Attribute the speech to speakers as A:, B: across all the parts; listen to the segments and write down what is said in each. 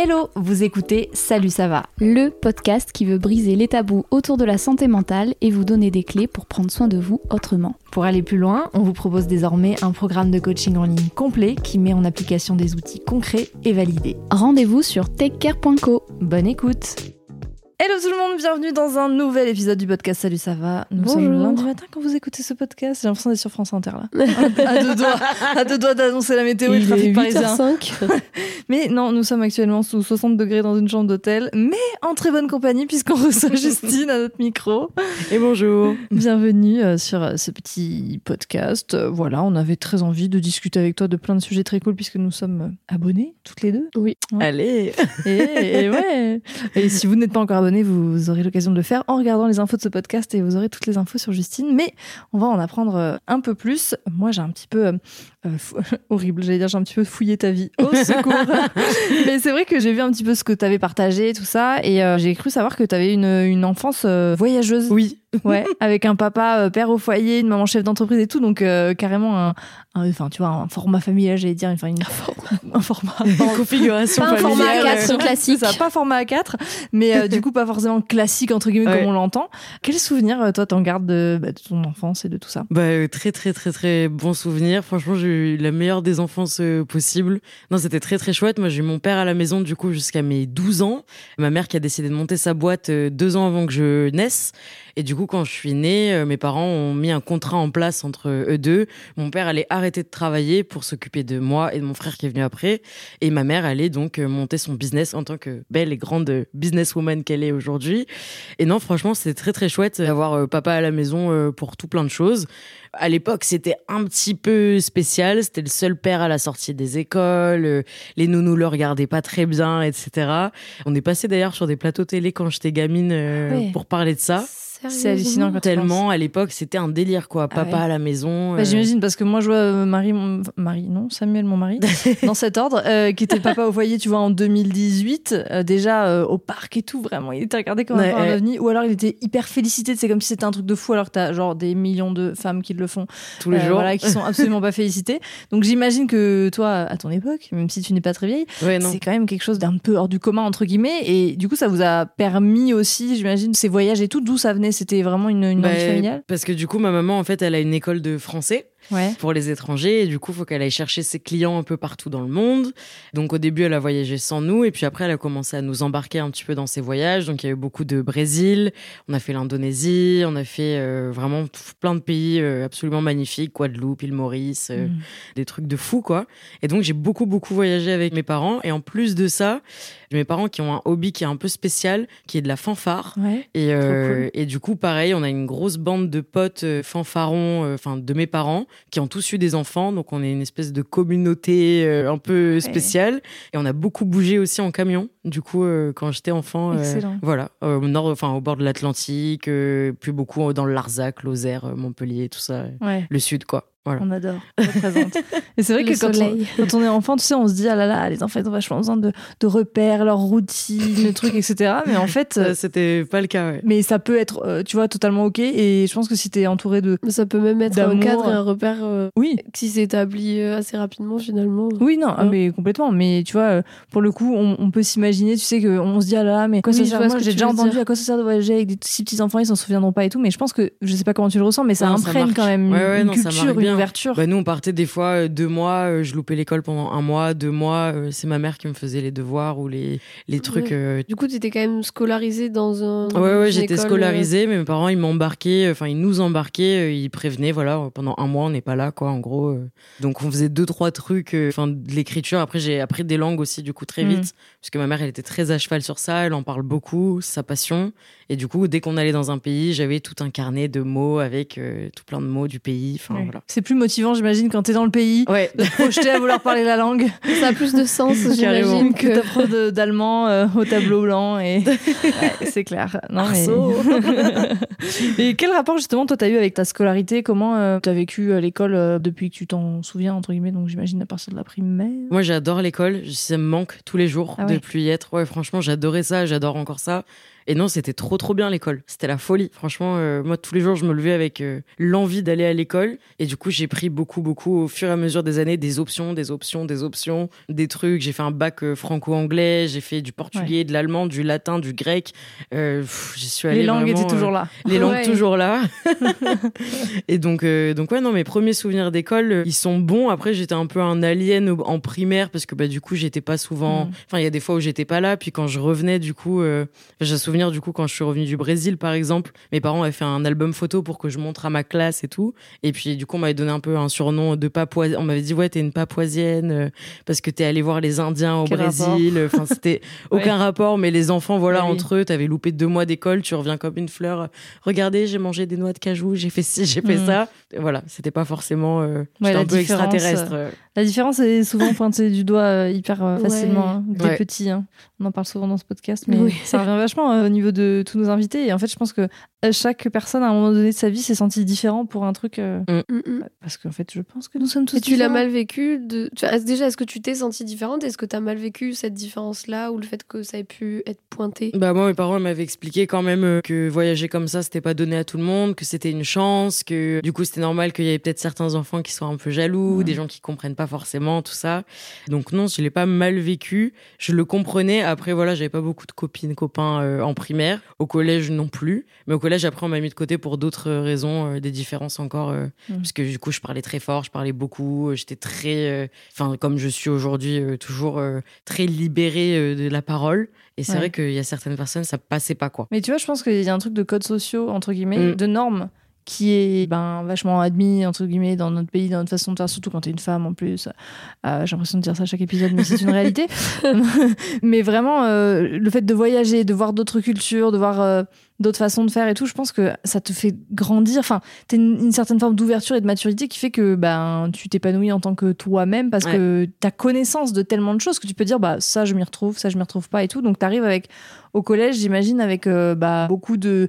A: Hello, vous écoutez Salut ça va, le podcast qui veut briser les tabous autour de la santé mentale et vous donner des clés pour prendre soin de vous autrement. Pour aller plus loin, on vous propose désormais un programme de coaching en ligne complet qui met en application des outils concrets et validés. Rendez-vous sur takecare.co. Bonne écoute Hello tout le monde, bienvenue dans un nouvel épisode du podcast Salut ça va? Nous sommes
B: Bonjour.
A: lundi matin quand vous écoutez ce podcast. J'ai l'impression d'être sur France Inter là. à deux doigts, à deux doigts d'annoncer la météo et le
B: Il
A: trafic parisien.
B: 8h05.
A: Mais non, nous sommes actuellement sous 60 degrés dans une chambre d'hôtel, mais en très bonne compagnie puisqu'on reçoit Justine à notre micro.
B: Et bonjour.
A: Bienvenue euh, sur euh, ce petit podcast. Euh, Voilà, on avait très envie de discuter avec toi de plein de sujets très cool puisque nous sommes abonnés toutes les deux.
B: Oui.
A: Ouais.
B: Allez.
A: Et, et ouais. Et si vous n'êtes pas encore vous aurez l'occasion de le faire en regardant les infos de ce podcast et vous aurez toutes les infos sur Justine. Mais on va en apprendre euh, un peu plus. Moi, j'ai un petit peu euh, horrible, j'allais dire, j'ai un petit peu fouillé ta vie. Au secours. Mais c'est vrai que j'ai vu un petit peu ce que tu avais partagé, tout ça, et euh, j'ai cru savoir que tu avais une, une enfance euh, voyageuse.
B: Oui.
A: Ouais, avec un papa père au foyer, une maman chef d'entreprise et tout, donc carrément un, un- enfin tu vois, un format familial, j'allais dire, enfin une, un format,
B: Une configuration
A: pas un format
B: familiale.
A: A4 classique, ça, pas format A4, mais du coup pas forcément classique entre guillemets
B: Ouais.
A: comme on l'entend. Quel souvenir toi t'en gardes de, bah, de ton enfance et de tout ça?
B: Bah, très très très très bon souvenir. Franchement, j'ai la meilleure des enfances euh, possible. Non, c'était très très chouette. Moi, j'ai eu mon père à la maison du coup jusqu'à mes 12 ans. Ma mère qui a décidé de monter sa boîte euh, deux ans avant que je naisse. Et du coup, quand je suis née, euh, mes parents ont mis un contrat en place entre eux deux. Mon père allait arrêter de travailler pour s'occuper de moi et de mon frère qui est venu après. Et ma mère allait donc euh, monter son business en tant que belle et grande businesswoman qu'elle est aujourd'hui. Et non, franchement, c'était très très chouette d'avoir euh, papa à la maison pour tout plein de choses. À l'époque, c'était un petit peu spécial. C'était le seul père à la sortie des écoles. Les nounous le regardaient pas très bien, etc. On est passé d'ailleurs sur des plateaux télé quand j'étais gamine euh,
A: Ouais.
B: pour parler de ça.
A: C'est hallucinant quand.
B: Tellement, à l'époque, c'était un délire, quoi.
A: Ah
B: Papa
A: ouais.
B: à la maison.
A: Bah,
B: euh,
A: J'imagine parce que moi je vois euh, Marie, mon- Marie non Samuel mon mari dans cet ordre euh, qui était papa au foyer tu vois en 2018 euh, déjà euh, au parc et tout vraiment il était regardé comme
B: Ouais,
A: un,
B: ouais.
A: ovni ou alors il était hyper félicité c'est comme si c'était un truc de fou alors que t'as genre des millions de femmes qui le font
B: tous les
A: euh,
B: jours.
A: voilà qui sont absolument pas félicitées donc j'imagine que toi à ton époque même si tu n'es pas très vieille c'est quand même quelque chose d'un peu hors du commun entre guillemets et du coup ça vous a permis aussi j'imagine ces voyages et tout d'où ça venait c'était vraiment une, une
B: Bah,
A: familiale?
B: Parce que du coup, ma maman, en fait, elle a une école de français.
A: Ouais.
B: pour les étrangers. Et du coup faut qu'elle aille chercher ses clients un peu partout dans le monde. Donc au début elle a voyagé sans nous. Et puis après elle a commencé à nous embarquer un petit peu dans ses voyages. Donc il y a eu beaucoup de Brésil. On a fait l'Indonésie. On a fait euh, vraiment plein de pays euh, absolument magnifiques. Guadeloupe île Maurice euh,
A: Mm.
B: des trucs de fou quoi. Et donc j'ai beaucoup beaucoup voyagé avec mes parents. Et en plus de ça j'ai mes parents qui ont un hobby qui est un peu spécial qui est de la fanfare.
A: Ouais.
B: Et, euh,
A: cool.
B: et du coup, pareil, on a une grosse bande de potes fanfarons, euh, enfin de mes parents, qui ont tous eu des enfants. Donc on est une espèce de communauté euh, un peu spéciale. Et on a beaucoup bougé aussi en camion. Du coup, euh, quand j'étais enfant, euh,
A: Excellent.
B: voilà, au nord, enfin au bord de l'Atlantique, puis beaucoup dans le Larzac, Lozère, Montpellier, tout ça,
A: ouais
B: le sud, quoi. Voilà.
A: On adore, représente. Et c'est vrai
B: Le
A: que quand on,
B: soleil.
A: quand on est enfant, tu sais, on se dit, ah là là, les enfants, ils ont vachement besoin de, de repères, leur routine, le truc, etc. Mais en fait, euh,
B: C'était pas le cas, ouais.
A: mais ça peut être, euh, tu vois, totalement OK. Et je pense que si t'es entouré de.
C: Ça peut même être un cadre et un repère euh,
A: Oui.
C: qui s'établit euh, assez rapidement finalement.
A: Oui, non, ah,
C: Ouais.
A: mais complètement. Mais tu vois, euh, pour le coup, on, on peut s'imaginer, tu sais, qu'on se dit, ah là là, mais à quoi
C: Oui,
A: ça sert Moi,
C: que
A: j'ai déjà entendu
C: dire.
A: à quoi ça sert de voyager avec des si petits enfants, ils s'en souviendront pas et tout. Mais je pense que, je sais pas comment tu le ressens, mais ça
B: Non,
A: imprègne quand même
B: Ouais, ouais,
A: une
B: non,
A: culture, une d'ouverture.
B: Bah, nous, on partait des fois euh, deux mois, euh, je loupais l'école pendant un mois, deux mois. euh, c'est ma mère qui me faisait les devoirs ou les, les trucs.
C: Ouais.
B: euh,
C: Du coup, t'étais quand même scolarisé dans un.
B: Ouais, ouais,
C: une
B: j'étais scolarisée, mais mes parents, ils m'embarquaient, enfin, ils nous embarquaient, ils prévenaient, voilà, pendant un mois, on n'est pas là, quoi, en gros. Donc, on faisait deux, trois trucs, enfin, de l'écriture. Après, j'ai appris des langues aussi, du coup, très
A: Mhm.
B: vite, parce que ma mère, elle était très à cheval sur ça, elle en parle beaucoup, sa passion. Et du coup, dès qu'on allait dans un pays, j'avais tout un carnet de mots avec euh, tout plein de mots du pays, enfin,
A: Ouais.
B: voilà.
A: C'est plus motivant, j'imagine, quand t'es dans le pays,
B: Ouais,
A: de te projeter à vouloir parler la langue.
C: Ça a plus de sens, j'imagine.
A: que
C: Que...
A: t'apprends de- d'allemand euh, au tableau blanc et Ouais, c'est clair. Non, mais... et quel rapport justement toi t'as eu avec ta scolarité? Comment euh, t'as vécu à l'école euh, depuis que tu t'en souviens entre guillemets? Donc j'imagine à partir de la primaire.
B: Moi, j'adore l'école. Ça me manque tous les jours
A: Ah ouais.
B: de plus y être. Ouais, franchement, j'adorais ça. J'adore encore ça. Et non, c'était trop, trop bien l'école. C'était la folie. Franchement, euh, moi, tous les jours, je me levais avec euh, l'envie d'aller à l'école. Et du coup, j'ai pris beaucoup, beaucoup, au fur et à mesure des années, des options, des options, des options, des trucs. J'ai fait un bac euh, franco-anglais. J'ai fait du portugais, de l'allemand, du latin, du grec. Pff, J'y suis allée
A: Les langues
B: vraiment,
A: étaient toujours là.
B: les langues
C: Ouais.
B: toujours là. et donc, donc ouais, non, mes premiers souvenirs d'école, ils sont bons. Après, j'étais un peu un alien en primaire parce que bah du coup, j'étais pas souvent.
A: Mm.
B: Enfin, il y a des fois où j'étais pas là. Puis quand je revenais, du coup, j'ai un souvenir du coup quand je suis revenue du Brésil, par exemple, mes parents avaient fait un album photo pour que je montre à ma classe et tout. Et puis du coup, on m'avait donné un peu un surnom de papouasienne. On m'avait dit ouais, t'es une papouasienne euh, parce que t'es allé voir les Indiens au
A: Quel
B: Brésil. Enfin, c'était aucun rapport, mais les enfants, voilà,
A: oui.
B: entre eux, t'avais loupé deux mois d'école, tu reviens comme une fleur. Regardez, j'ai mangé des noix de cajou, j'ai fait ci, j'ai fait
A: Mm.
B: ça. Et voilà, c'était pas forcément. euh,
A: Ouais,
B: un peu extraterrestre.
A: La différence est souvent pointée du doigt euh, hyper euh,
C: Ouais.
A: facilement hein, dès
B: Ouais.
A: petit. hein. On en parle souvent dans ce podcast, mais
C: Oui.
A: ça revient vachement euh, au niveau de tous nos invités. Et en fait, je pense que chaque personne, à un moment donné de sa vie, s'est senti différent pour un truc. euh,
C: Mm, mm.
A: Parce qu'en fait, je pense que nous sommes tous
C: Et tu l'as mal vécu de... tu- est-ce- Déjà, est-ce que tu t'es sentie différente? Est-ce que tu as mal vécu cette différence-là ou le fait que ça ait pu être pointé?
B: Bah moi mes parents m'avaient expliqué quand même euh, que voyager comme ça c'était pas donné à tout le monde, que c'était une chance, que du coup c'était normal qu'il y avait peut-être certains enfants qui soient un peu jaloux,
A: Ouais.
B: des gens qui comprennent pas forcément tout ça. Donc non, je l'ai pas mal vécu, je le comprenais. Après voilà, j'avais pas beaucoup de copines copains euh, en primaire, au collège non plus, mais au collège après on m'a mis de côté pour d'autres euh, raisons, euh, des différences encore euh,
A: Mhm.
B: parce que du coup je parlais très fort, je parlais beaucoup, euh, j'étais très enfin comme je suis aujourd'hui toujours très libérée de la parole et c'est
A: Ouais.
B: vrai qu'il y a certaines personnes, ça passait pas, quoi.
A: Mais tu vois, je pense qu'il y a un truc de codes sociaux, entre guillemets,
B: Mm.
A: de normes, qui est ben, vachement admis, entre guillemets, dans notre pays, dans notre façon de faire, surtout quand t'es une femme en plus. Euh, J'ai l'impression de dire ça à chaque épisode, mais c'est une réalité. mais vraiment, euh, le fait de voyager, de voir d'autres cultures, de voir euh, d'autres façons de faire et tout, je pense que ça te fait grandir. Enfin, t'as une, une certaine forme d'ouverture et de maturité qui fait que ben, tu t'épanouis en tant que toi-même parce
B: Ouais.
A: que t'as connaissance de tellement de choses que tu peux dire, bah, ça, je m'y retrouve, ça, je m'y retrouve pas et tout. Donc, t'arrives avec, au collège, j'imagine, avec bah, beaucoup de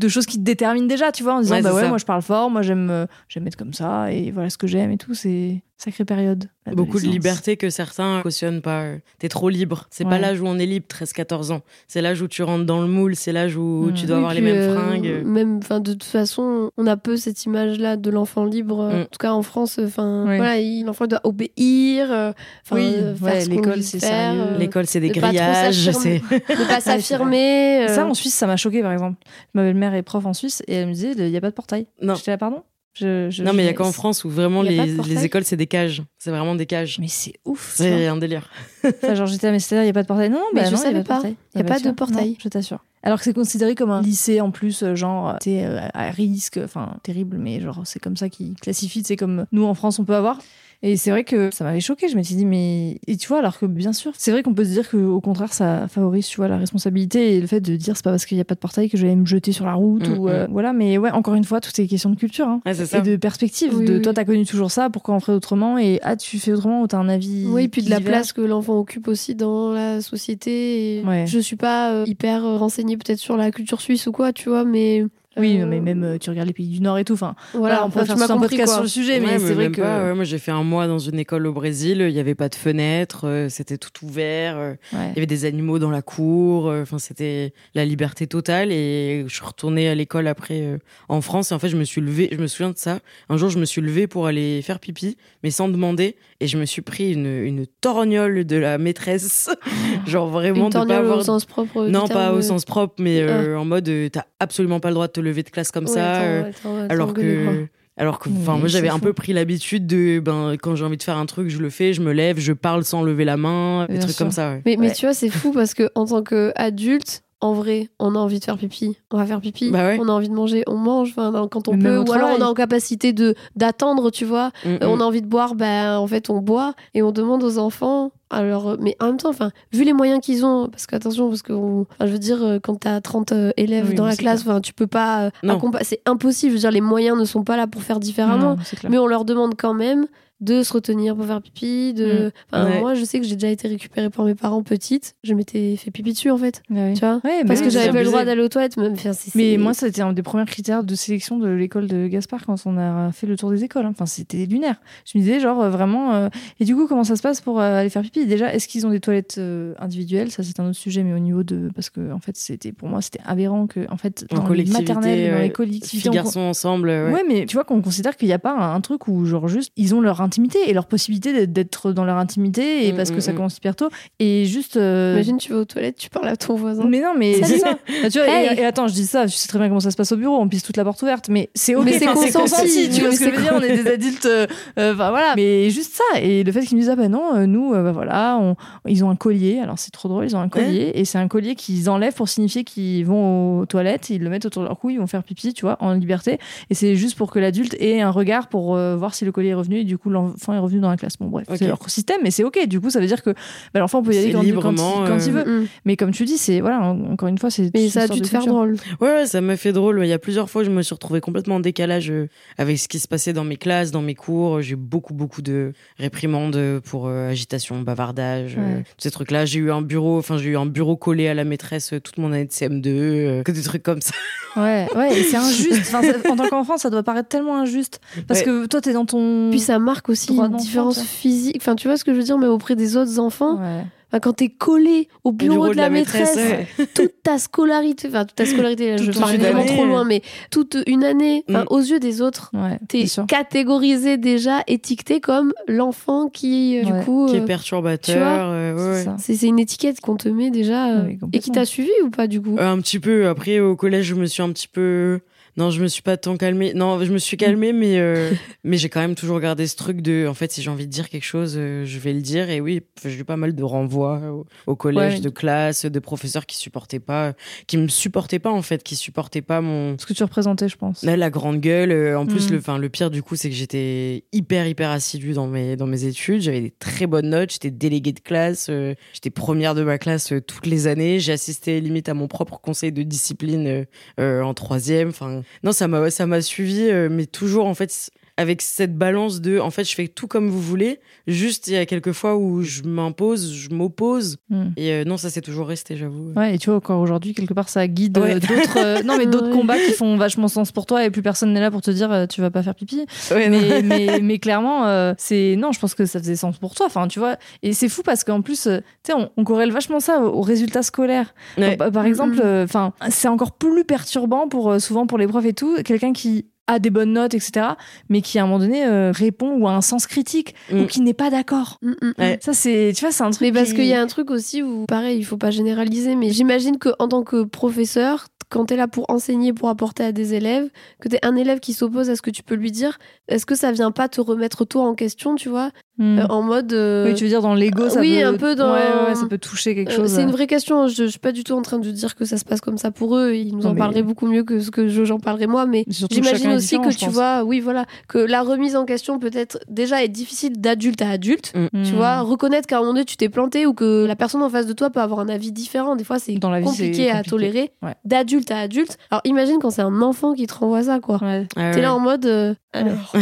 A: de choses qui te déterminent déjà, tu vois, en disant
B: Ouais,
A: bah ouais,
B: ça.
A: moi je parle fort, moi j'aime euh, j'aime être comme ça et voilà ce que j'aime et tout, c'est sacrée période.
B: Beaucoup de liberté que certains cautionnent pas. T'es trop libre. C'est
A: Ouais.
B: pas l'âge où on est libre, 13-14 ans. C'est l'âge où tu rentres dans le moule, c'est l'âge où tu dois
C: Oui,
B: avoir les mêmes
C: euh,
B: fringues.
C: Même, enfin, de toute façon, on a peu cette image-là de l'enfant libre.
B: Mm.
C: En tout cas, en France, enfin, voilà, l'enfant doit obéir. euh,
A: Oui,
C: euh,
A: ouais, l'école, c'est sérieux.
B: L'école, c'est des
C: de pas trop
B: grillages.
C: de pas s'affirmer. euh,
A: Ça en Suisse, ça m'a choqué par exemple. Ma belle-mère est prof en Suisse et elle me disait il y a pas de portail.
B: Non.
A: J'étais là pardon? Je, je-
B: Non, mais il y a qu'en France où vraiment les, écoles, c'est des cages. C'est vraiment des cages.
A: Mais c'est ouf.
B: C'est un délire.
A: Enfin, genre j'étais à mes il y a pas de portail. Non, non,
C: Mais
A: bah
C: je
A: a
C: savais
A: pas.
C: pas.
A: de portail.
C: Il y a
A: Ah bah,
C: pas de portail.
A: non, je t'assure. Alors que c'est considéré comme un lycée en plus, euh, genre, tu sais, euh, à risque, enfin, terrible, mais genre, c'est comme ça qu'ils classifient, c'est comme nous en France on peut avoir. Et c'est vrai que ça m'avait choqué. Je me suis dit, mais. Et tu vois, alors que bien sûr, c'est vrai qu'on peut se dire qu'au contraire, ça favorise, tu vois, la responsabilité et le fait de dire, c'est pas parce qu'il n'y a pas de portail que je vais me jeter sur la route
B: Mm,
A: ou. euh, voilà, mais ouais, encore une fois, tout est question de culture. hein.
B: C'est
A: Et
B: ça.
A: de perspective,
C: Oui,
A: de
C: oui.
A: toi t'as connu toujours ça, pourquoi on ferait autrement? Et ah tu fais autrement ou t'as un avis
C: Oui, puis de la place que l'enfant occupe aussi dans la société. Et
A: Ouais.
C: Je suis pas euh, hyper renseignée peut-être sur la culture suisse ou quoi, tu vois, mais.
A: Oui,
C: euh,
A: mais même euh, tu regardes les pays du Nord et tout, enfin
C: Voilà,
A: voilà, on
C: enfin,
A: faire tout un podcast
C: quoi.
A: sur le sujet, mais c'est vrai que
B: pas, ouais, moi, j'ai fait un mois dans une école au Brésil. Il y avait pas de fenêtre, euh, c'était tout ouvert. euh,
A: Ouais.
B: Il y avait des animaux dans la cour. euh, Enfin, c'était la liberté totale. Et je suis retournée à l'école après euh, en France. Et en fait, je me suis levée. Je me souviens de ça. Un jour, je me suis levée pour aller faire pipi, mais sans demander. Et je me suis pris une, une torgnole de la maîtresse. Genre vraiment
C: Une
B: de pas avoir.
C: au sens propre.
B: non,
C: terme,
B: pas au sens propre, mais euh, en mode euh, t'as absolument pas le droit de te lever de classe comme
C: ouais,
B: ça.
C: attends,
B: euh,
C: attends, attends,
B: alors que Alors que,
A: Oui,
B: enfin, moi, j'avais un
A: fou.
B: peu pris l'habitude de, ben, quand j'ai envie de faire un truc, je le fais, je me lève, je parle sans lever la main, des trucs
A: sûr.
B: comme ça. ouais.
C: Mais, mais tu vois, c'est fou parce que en tant qu'adulte, en vrai, on a envie de faire pipi, on va faire pipi.
B: Bah ouais.
C: On a envie de manger, on mange. Enfin, quand on peut, ou alors on est en capacité de d'attendre, tu vois.
B: Mm,
C: Euh,
B: mm.
C: On a envie de boire, ben en fait on boit et on demande aux enfants. Alors, euh, mais en même temps, enfin, vu les moyens qu'ils ont, parce que attention, parce que on- enfin, je veux dire, euh, quand t'as 30 euh, élèves
A: Oui,
C: dans la classe, enfin, tu peux pas, euh, c'est impossible. Je veux dire, les moyens ne sont pas là pour faire différemment.
A: Non.
C: Mais on leur demande quand même de se retenir pour faire pipi. De... Enfin,
B: Ouais.
C: Moi, je sais que j'ai déjà été récupérée par mes parents petite. Je m'étais fait pipi dessus, en fait.
A: Ouais, oui.
C: Tu vois
A: Ouais,
C: Parce que j'avais pas le droit d'aller aux toilettes. Même. Enfin, c'est-
A: Mais
C: c'est-
A: moi, c'était un des premiers critères de sélection de l'école de Gaspard quand on a fait le tour des écoles. hein. Enfin, c'était lunaire. Je me disais, genre, euh, vraiment. euh, Et du coup, comment ça se passe pour euh, aller faire pipi? Déjà, est-ce qu'ils ont des toilettes euh, individuelles? Ça, c'est un autre sujet, mais au niveau de. Parce que, en fait, c'était pour moi, c'était aberrant que, en fait,
B: En
A: dans les
B: collectivité,
A: maternelles, et dans les collectivités.
B: Filles,
A: on-
B: garçons ensemble. Ouais.
A: Ouais. mais tu vois qu'on considère qu'il n'y a pas un, un truc où genre juste ils ont leur intimité et leur possibilité d'être- dans leur intimité et
B: Mm,
A: parce que
B: mm,
A: ça
B: mm.
A: commence hyper tôt et juste euh,
C: Imagine, tu vas aux toilettes, tu parles à ton voisin.
A: mais non, mais
C: Salut.
A: c'est ça. Bah, tu vois, et-
C: Hey.
A: et, attends, je dis ça, je sais très bien comment ça se passe au bureau, on pisse toute la porte ouverte, mais c'est ok,
C: Mais c'est consenti,
A: tu vois ce que je veux dire, on est des adultes, euh, euh, enfin voilà. Mais juste ça, et le fait qu'ils me disent, ah bah non, euh, nous, euh, bah voilà, on- ils ont un collier, alors c'est trop drôle, ils ont un collier, et c'est un collier qu'ils enlèvent pour signifier qu'ils vont aux toilettes, ils le mettent autour de leur cou, ils vont faire pipi, tu vois, en liberté, et c'est juste pour que l'adulte ait un regard pour euh, voir si le collier est revenu, et du coup l'enfant est revenu dans la classe. Bon, bref, c'est leur système, mais c'est ok, du coup, ça veut dire que bah, l'enfant peut y aller quand, il- quand,
B: librement,
A: il, quand il
B: euh,
A: veut.
C: Mm.
A: Mais comme tu dis, c'est voilà, en- encore une fois, c'est.
C: Mais ça a dû te faire drôle.
B: Ouais, ouais, ça m'a fait drôle. Il y a plusieurs fois, je me suis retrouvée complètement en décalage euh, avec ce qui se passait dans mes classes, dans mes cours. J'ai eu beaucoup, beaucoup de réprimandes pour euh, agitation, bavardage,
A: Ouais.
B: tous ces trucs-là. J'ai eu un bureau, enfin, j'ai eu un bureau collé à la maîtresse toute mon année de CM2, euh, que des trucs comme ça.
A: Ouais, ouais, et c'est injuste. Enfin, en tant qu'enfant, ça doit paraître tellement injuste parce
B: Ouais.
A: que toi, t'es dans ton.
C: Puis ça marque aussi une différence physique. Enfin, tu vois ce que je veux dire, mais auprès des autres enfants,
A: Ouais.
C: Enfin, quand t'es collé au bureau, de, la, maîtresse,
B: ouais.
C: toute ta scolarité, enfin toute ta scolarité, je
B: une
C: vraiment trop loin, mais toute une année, enfin,
B: Mm.
C: aux yeux des autres,
A: Ouais,
C: t'es catégorisé déjà, étiqueté comme l'enfant qui, euh,
A: Ouais.
C: du coup,
B: qui est
C: euh,
B: perturbateur. euh, ouais,
A: C'est
C: une étiquette qu'on te met déjà euh,
A: Oui,
C: et qui t'a suivi ou pas du coup?
B: Euh, Un petit peu. Après, au collège, je me suis un petit peu. Non, je me suis pas tant calmée. Non, je me suis calmée, mais euh, mais j'ai quand même toujours gardé ce truc de. En fait, si j'ai envie de dire quelque chose, euh, je vais le dire. Et oui, j'ai eu pas mal de renvois au, au collège,
A: Ouais.
B: de classe, de professeurs qui supportaient pas, qui me supportaient pas en fait, qui supportaient pas mon.
A: Ce que tu représentais, je pense.
B: Là, la grande gueule. euh, en plus,
A: Mm.
B: le, enfin, le pire du coup, c'est que j'étais hyper, hyper assidue dans mes, dans mes études. J'avais des très bonnes notes. J'étais déléguée de classe. euh, j'étais première de ma classe toutes les années. J'ai assisté limite à mon propre conseil de discipline en troisième. Enfin, non, ça m'a, suivi, euh, mais toujours en fait avec cette balance de, en fait, je fais tout comme vous voulez. Juste, il y a quelques fois où je m'impose, je m'oppose.
A: Mm.
B: Et euh, non, ça s'est toujours resté, j'avoue.
A: Ouais, et tu vois, encore aujourd'hui, quelque part, ça guide
B: Ouais.
A: euh, d'autres, euh, non, mais d'autres
C: Ouais.
A: combats qui font vachement sens pour toi et plus personne n'est là pour te dire tu vas pas faire pipi.
B: Ouais,
A: mais, mais, mais clairement, euh, c'est non, je pense que ça faisait sens pour toi. Enfin, tu vois, et c'est fou parce qu'en plus, tu sais, on, on corrèle vachement ça aux, aux résultats scolaires.
B: Ouais.
A: Par, par exemple,
C: Mhm.
A: euh, enfin, c'est encore plus perturbant pour souvent pour les profs et tout, quelqu'un qui a des bonnes notes, etc., mais qui à un moment donné euh, répond ou a un sens critique
B: Mm.
A: ou qui n'est pas d'accord.
C: Mm, mm.
B: Ouais.
A: Ça, c'est, tu vois, c'est un truc.
C: Mais parce
A: qui-
C: qu'il y a un truc aussi où, pareil, il faut pas généraliser, mais j'imagine que en tant que professeur, quand tu es là pour enseigner, pour apporter à des élèves, que tu un élève qui s'oppose à ce que tu peux lui dire, est-ce que ça vient pas te remettre toi en question, tu vois?
A: Mm.
C: Euh, En mode. euh,
A: Oui, tu veux dire dans l'ego, ça
C: oui,
A: peut...
C: un peu dans-
A: Ouais, ouais, ouais, ça peut toucher quelque
C: euh,
A: chose.
C: c'est une vraie question. Je, je suis pas du tout en train de dire que ça se passe comme ça pour eux. Ils nous
A: Non,
C: en
A: mais-
C: parleraient beaucoup mieux que ce que je- j'en parlerai moi. Mais j'imagine aussi que tu
A: pense.
C: vois, oui, voilà, que la remise en question peut-être déjà est difficile d'adulte à adulte.
A: Mm.
C: Tu vois, reconnaître qu'à un moment donné tu t'es planté ou que la personne en face de toi peut avoir un avis différent. Des fois, c'est compliqué, à tolérer
A: Ouais.
C: d'adulte à adulte. Alors imagine quand c'est un enfant qui te renvoie ça, quoi.
A: Ouais.
B: Ah
C: T'es
B: ouais.
C: là en mode. euh, alors.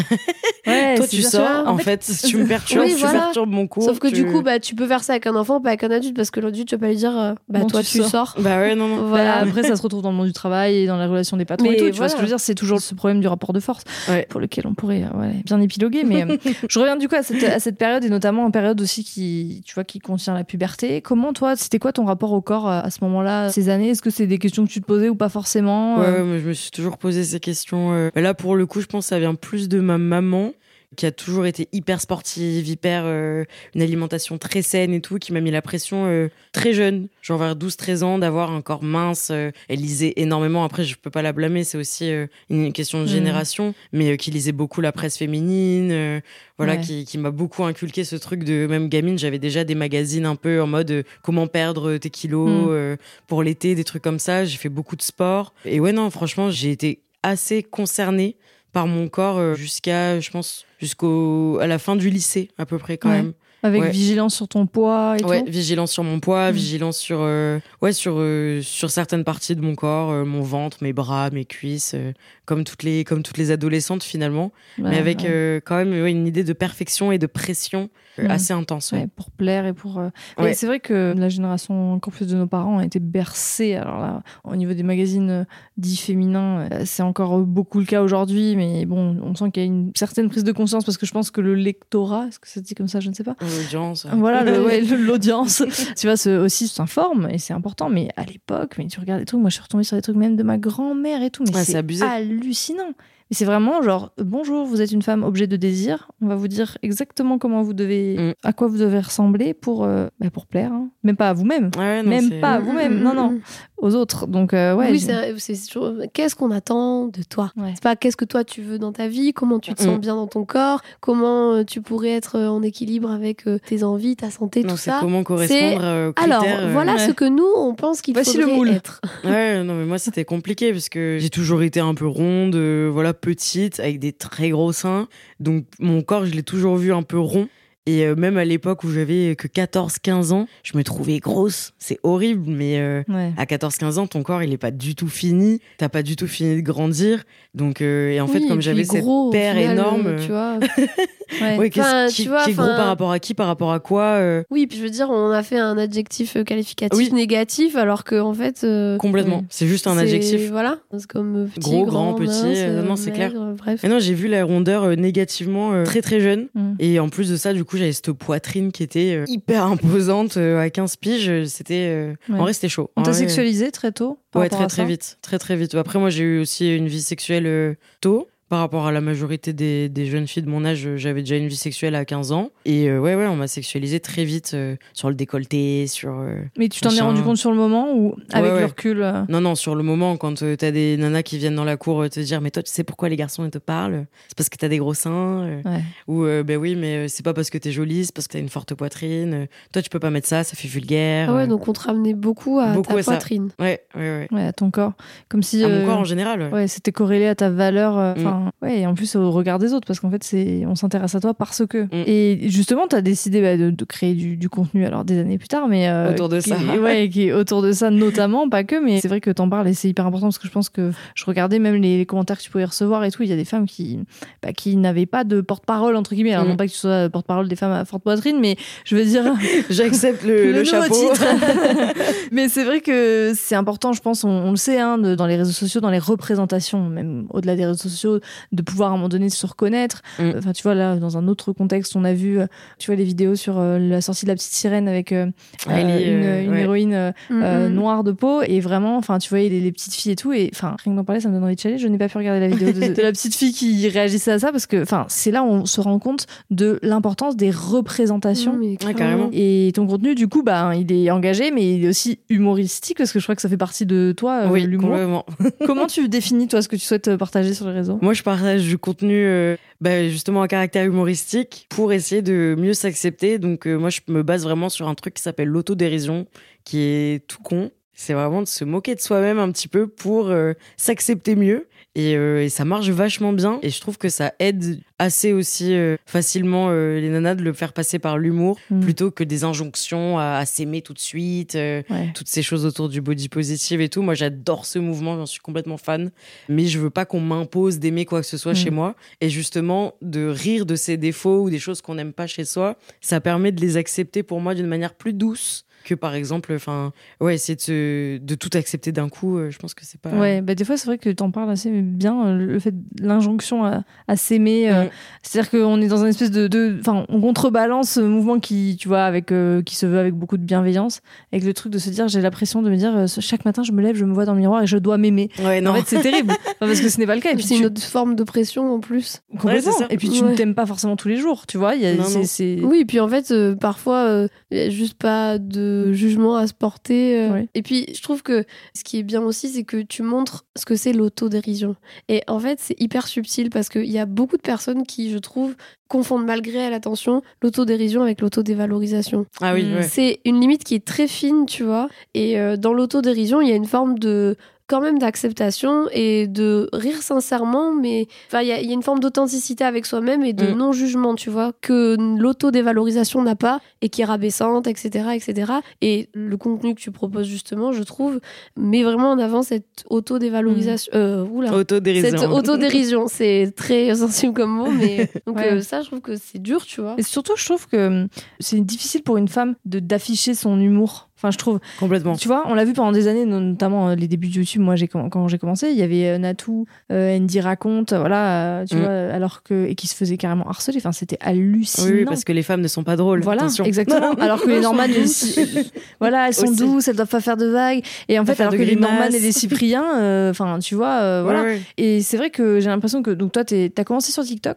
A: Ouais,
B: Toi, tu sors, en fait, tu me perturbes,
C: Oui,
B: tu
C: voilà.
B: perturbes mon cours.
C: Sauf que du
B: tu-
C: coup, bah, tu peux faire ça avec un enfant, pas avec un adulte, parce que l'adulte, tu vas pas lui dire, euh, bah,
A: Non,
C: toi,
A: tu
C: tu
A: sors.
C: sors.
B: Bah ouais, non, non.
A: Bah,
C: Voilà.
A: après, ça se retrouve dans le monde du travail et dans la relation des patrons
C: Mais
A: et tout. Tu vois ce que je veux dire C'est toujours ce problème du rapport de force
B: Ouais.
A: pour lequel on pourrait euh, ouais, bien épiloguer. Mais euh, je reviens du coup à cette, à cette période et notamment en période aussi qui, tu vois, qui contient la puberté. Comment toi, c'était quoi ton rapport au corps à ce moment-là, ces années? Est-ce que c'est des questions que tu te posais ou pas forcément
B: Ouais, ouais, mais je me suis toujours posé ces questions. euh. Là, pour le coup, je pense que ça vient plus de ma maman qui a toujours été hyper sportive, hyper euh, une alimentation très saine et tout, qui m'a mis la pression euh, très jeune, genre vers 12-13 ans, d'avoir un corps mince. euh, elle lisait énormément. Après, je peux pas la blâmer, c'est aussi une question de
A: Mhm.
B: génération, mais qui lisait beaucoup la presse féminine, voilà,
A: Ouais.
B: qui, qui m'a beaucoup inculqué ce truc de même gamine. J'avais déjà des magazines un peu en mode comment perdre tes kilos euh, pour l'été, des trucs comme ça. J'ai fait beaucoup de sport. Et ouais, non, franchement, j'ai été assez concernée par mon corps euh, jusqu'à, je pense, jusqu'au à la fin du lycée à peu près quand
A: Ouais.
B: même.
A: Avec
B: Ouais.
A: vigilance sur ton poids et
B: Ouais,
A: tout.
B: vigilance sur mon poids,
A: Mm.
B: vigilance sur euh, ouais sur euh, sur certaines parties de mon corps, euh, mon ventre, mes bras, mes cuisses, comme toutes les comme toutes les adolescentes finalement,
A: Ouais,
B: mais avec
A: ouais.
B: euh, quand même ouais, une idée de perfection et de pression euh,
A: Mm.
B: assez intense.
A: pour plaire et pour. euh, C'est vrai que la génération encore plus de nos parents a été bercée. Alors là, au niveau des magazines euh, dits féminins, c'est encore beaucoup le cas aujourd'hui, mais bon, on sent qu'il y a une certaine prise de conscience parce que je pense que le lectorat, est-ce que ça se dit comme ça, je ne sais pas.
B: L'audience.
A: Voilà, l'audience, tu vois, aussi s'informe et c'est important. Mais à l'époque, mais tu regardes des trucs, moi je suis retombée sur des trucs même de ma grand-mère et tout, mais
B: c'est
A: c'est
B: abusé.
A: hallucinant hallucinant. Mais c'est vraiment genre bonjour, vous êtes une femme objet de désir. On va vous dire exactement comment vous devez,
B: Mm.
A: à quoi vous devez ressembler pour, euh, bah, pour plaire, hein. même pas à vous-même,
B: Ouais,
A: même pas à vous-même. Non non, aux autres. Donc euh, ouais.
C: oui, c'est c'est toujours qu'est-ce qu'on attend de toi?
A: Ouais.
C: C'est pas qu'est-ce que toi tu veux dans ta vie, comment tu te sens
B: Mm.
C: bien dans ton corps, comment euh, tu pourrais être en équilibre avec euh, tes envies, ta santé,
B: Non,
C: tout
B: c'est
C: ça.
B: comment correspondre aux
C: Alors
B: critères. euh,
C: voilà
A: ouais.
C: ce que nous on pense qu'il
A: Voici
C: faudrait
A: le moule.
C: être.
B: Ouais, non, mais moi, c'était compliqué parce que j'ai toujours été un peu ronde, euh, voilà, petite, avec des très gros seins. Donc, mon corps, je l'ai toujours vu un peu rond. Et euh, même à l'époque où j'avais que 14-15 ans, je me trouvais grosse. C'est horrible, mais euh,
A: Ouais.
B: à 14-15 ans, ton corps, il est pas du tout fini. T'as pas du tout fini de grandir. Donc, euh, et en fait, comme j'avais cette paire énorme.
C: tu vois.
A: Ouais.
B: Ouais,
C: Enfin,
B: qui,
C: tu vois,
B: qui est gros par rapport à qui, par rapport à quoi
C: Oui, puis je veux dire, on a fait un adjectif qualificatif
B: Oui.
C: négatif, alors que en fait.
B: Complètement. C'est juste un adjectif.
C: Voilà, c'est comme petit,
B: Gros, grand, petit, non, c'est clair.
C: Bref.
B: Et non, j'ai vu la rondeur négativement très très jeune.
A: Mm.
B: Et en plus de ça, du coup, j'avais cette poitrine qui était euh, hyper imposante euh, à 15 piges. C'était, euh,
A: Ouais.
B: en vrai, c'était chaud.
A: On t'a sexualisé très tôt.
B: Ouais, très très vite, très très vite. Après, moi, j'ai eu aussi une vie sexuelle tôt. Par rapport à la majorité des, des jeunes filles de mon âge, euh, j'avais déjà une vie sexuelle à 15 ans. Et euh, ouais, ouais, on m'a sexualisé très vite euh, sur le décolleté, sur. euh,
A: Mais tu t'en es rendu compte sur le moment ou avec
B: ouais.
A: le recul euh,
B: Non, non, sur le moment, quand euh, t'as des nanas qui viennent dans la cour euh, te dire, mais toi, tu sais pourquoi les garçons ils te parlent? C'est parce que t'as des gros seins. euh,
A: Ouais.
B: Ou, euh, ben oui, mais euh, c'est pas parce que t'es jolie, c'est parce que t'as une forte poitrine. euh, toi, tu peux pas mettre ça, ça fait vulgaire.
C: Ah ouais,
B: euh.
C: donc on te ramenait beaucoup à
B: Beaucoup
C: ta
B: à
C: poitrine.
B: Ouais, ouais, ouais.
A: Ouais, à ton corps. Comme si.
B: À mon corps en général. ouais.
A: Ouais, c'était corrélé à ta valeur. euh,
B: Mm.
A: Enfin, ouais, et en plus au regard des autres, parce qu'en fait, c'est, on s'intéresse à toi parce que.
B: Mm.
A: Et justement, tu as décidé bah, de, de créer du, du contenu, alors des années plus tard, mais. euh,
B: Autour de
A: qui-
B: ça.
A: Ouais, qui autour de ça notamment, pas que, mais c'est vrai que t'en parles et c'est hyper important parce que je pense que je regardais même les, les commentaires que tu pouvais recevoir et tout. Il y a des femmes qui, bah, qui n'avaient pas de porte-parole, entre guillemets. Alors,
B: Mm.
A: non pas que tu sois porte-parole des femmes à forte poitrine, mais je veux dire.
B: J'accepte le, le
A: nouveau
B: chapeau.
A: titre. Mais c'est vrai que c'est important, je pense, on, on le sait, hein, de- dans les réseaux sociaux, dans les représentations, même au-delà des réseaux sociaux, de pouvoir à un moment donné se reconnaître.
B: Mm.
A: Enfin, tu vois, là, dans un autre contexte, on a vu, euh, tu vois, les vidéos sur euh, la sortie de la petite sirène avec euh,
B: Ellie,
A: une,
B: euh,
A: une
B: ouais.
A: héroïne euh,
C: Mm,
A: euh, noire de peau et vraiment enfin tu voyais les, les petites filles et tout et enfin rien que d'en parler ça me donne envie de chialer je n'ai pas pu regarder la vidéo de, de la petite fille qui réagissait à ça parce que enfin c'est là où on se rend compte de l'importance des représentations
C: Mm, mais
B: carrément.
A: et ton contenu, du coup, bah, il est engagé, mais il est aussi humoristique parce que je crois que ça fait partie de toi, euh,
B: oui,
A: l'humour. Comment tu définis, toi, ce que tu souhaites partager sur les réseaux?
B: Moi, je partage du contenu euh, bah, justement à caractère humoristique pour essayer de mieux s'accepter. Donc, euh, moi, je me base vraiment sur un truc qui s'appelle l'autodérision, qui est tout con. C'est vraiment de se moquer de soi-même un petit peu pour euh, s'accepter mieux. Et, euh, et ça marche vachement bien. Et je trouve que ça aide assez aussi euh, facilement euh, les nanas de le faire passer par l'humour
A: Mm.
B: plutôt que des injonctions à, à s'aimer tout de suite.
A: Ouais.
B: toutes ces choses autour du body positive et tout. Moi, j'adore ce mouvement, j'en suis complètement fan. Mais je veux pas qu'on m'impose d'aimer quoi que ce soit
A: Mm.
B: chez moi. Et justement, de rire de ses défauts ou des choses qu'on n'aime pas chez soi, ça permet de les accepter pour moi d'une manière plus douce que par exemple, enfin, ouais, essayer de, se- de tout accepter d'un coup, euh, je pense que c'est pas.
A: Ouais, bah des fois c'est vrai que t'en parles assez bien, euh, le fait l'injonction à, à s'aimer. euh. C'est-à-dire qu'on est dans une espèce de, enfin, on contrebalance ce mouvement qui, tu vois, avec euh, qui se veut avec beaucoup de bienveillance, avec le truc de se dire, j'ai la pression de me dire, euh, chaque matin je me lève, je me vois dans le miroir et je dois m'aimer.
B: Ouais, non.
A: En fait, c'est terrible, Enfin, parce que ce n'est pas le cas. Et puis
C: c'est
A: tu-
C: une autre forme de pression en plus.
A: complètement.
B: Ouais, c'est ça.
A: et puis tu
C: Ouais.
A: ne t'aimes pas forcément tous les jours, tu vois. Il y a,
B: Non,
A: c'est,
B: non.
A: c'est-
C: Oui, puis en fait, euh, parfois, euh, il y a juste pas de jugement à se porter. euh.
A: Ouais.
C: Et puis, je trouve que ce qui est bien aussi, c'est que tu montres ce que c'est l'autodérision. Et en fait, c'est hyper subtil parce qu'il y a beaucoup de personnes qui, je trouve, confondent malgré à l'attention l'autodérision avec l'autodévalorisation.
B: Ah oui,
A: Mm.
B: ouais.
C: C'est une limite qui est très fine, tu vois. Et euh, dans l'autodérision, il y a une forme de quand même d'acceptation et de rire sincèrement, mais il y, a- il y a une forme d'authenticité avec soi-même et de
B: Mm.
C: non-jugement, tu vois, que l'autodévalorisation n'a pas et qui est rabaissante, etc., etc. Et le contenu que tu proposes justement, je trouve, met vraiment en avant cette autodévalorisation. Euh, oula.
B: Autodérision.
C: Cette autodérision, c'est très sensible comme mot, mais donc
A: Ouais.
C: euh, ça, je trouve que c'est dur, tu vois.
A: Et surtout, je trouve que hum, c'est difficile pour une femme de d'afficher son humour. Enfin, je trouve.
B: Complètement.
A: Tu vois, on l'a vu pendant des années, notamment euh, les débuts de YouTube. Moi, quand j'ai commencé, il y avait euh, Natou, euh, Andy raconte, voilà, tu
B: Mm.
A: vois, alors que et qui se faisait carrément harceler. Enfin, c'était hallucinant.
B: Oui, oui, parce que les femmes ne sont pas drôles.
A: Voilà,
B: attention.
A: exactement. Alors que les
C: Elles sont
A: Norman,
C: douces.
A: elles- voilà, elles sont
B: Aussi.
A: douces, elles doivent pas faire de vagues. Et en fait, alors que les
B: grimaces.
A: Norman et les Cypriens, euh, enfin, tu vois, euh, voilà.
B: Ouais, ouais.
A: Et c'est vrai que j'ai l'impression que donc toi, t'as commencé sur TikTok?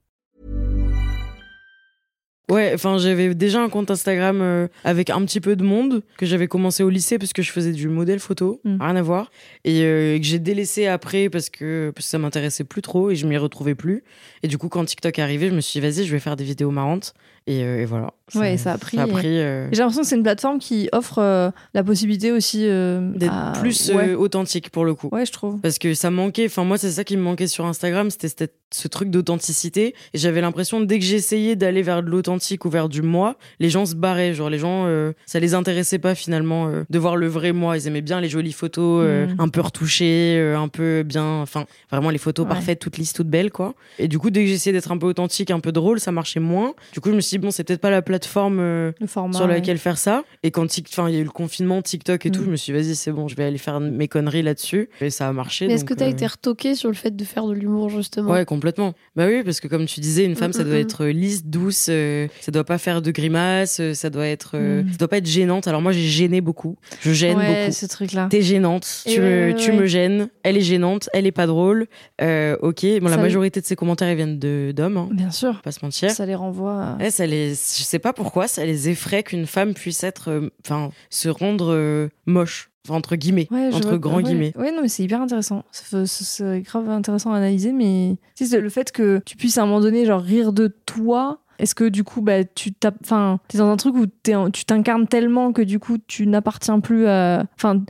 B: Ouais, enfin j'avais déjà un compte Instagram euh, avec un petit peu de monde que j'avais commencé au lycée parce que je faisais du modèle photo,
A: Mm.
B: rien à voir, et euh, que j'ai délaissé après parce que, parce que ça m'intéressait plus trop et je m'y retrouvais plus. Et du coup quand TikTok est arrivé, je me suis dit vas-y je vais faire des vidéos marrantes et, euh, et voilà.
A: Ouais, ça a pris- J'ai l'impression que c'est une plateforme qui offre la possibilité aussi
B: d'être
A: à-
B: plus
A: ouais.
B: authentique pour le coup.
A: Ouais, je trouve.
B: Parce que ça manquait, enfin moi c'est ça qui me manquait sur Instagram, c'était ce truc d'authenticité. Et j'avais l'impression dès que j'essayais d'aller vers de l'authentique ou vers du moi, les gens se barraient. Genre les gens, euh, ça les intéressait pas finalement euh, de voir le vrai moi. Ils aimaient bien les jolies photos, euh,
A: Mm.
B: un peu retouchées, euh, un peu bien, enfin vraiment les photos
A: Ouais.
B: parfaites, toutes lisses, toutes belles quoi. Et du coup dès que j'essayais d'être un peu authentique, un peu drôle, ça marchait moins. Du coup je me suis dit bon c'est peut-être pas la plateforme
A: format.
B: sur
A: ouais.
B: laquelle faire ça. Et quand enfin, il y a eu le confinement, TikTok et tout,
A: Mm.
B: je me suis dit, vas-y, c'est bon, je vais aller faire mes conneries là-dessus. Et ça a marché.
C: Mais est-ce que tu as
B: euh,
C: été retoqué sur le fait de faire de l'humour, justement?
B: Ouais, complètement. Bah oui, parce que comme tu disais, une femme, ça
C: Mm,
B: doit être lisse, douce, euh, ça doit pas faire de grimaces, euh, ça doit être, euh,
A: Mm.
B: ça doit pas être gênante. Alors moi, j'ai gêné beaucoup. Je gêne
A: ouais,
B: beaucoup.
A: ce truc-là.
B: T'es gênante,
C: Et
B: tu, me, tu
C: ouais.
B: me gênes, elle est gênante, elle est pas drôle. Euh, ok, bon, la majorité de ces commentaires ils viennent de d'hommes, hein,
A: Bien sûr.
B: pas se mentir.
A: Ça les renvoie. à-
B: Ouais, ça les, je sais pas pourquoi, ça les effraie qu'une femme puisse être, euh, enfin, se rendre moche, enfin, entre guillemets,
A: Ouais,
B: entre grands
A: ouais.
B: guillemets.
A: Ouais, non, mais c'est hyper intéressant. C'est- grave intéressant à analyser, mais le fait que tu puisses à un moment donné, genre, rire de toi. Est-ce que du coup, bah, tu t'as- enfin, es dans un truc où t'es en- tu t'incarnes tellement que du coup, tu n'appartiens plus à. Enfin,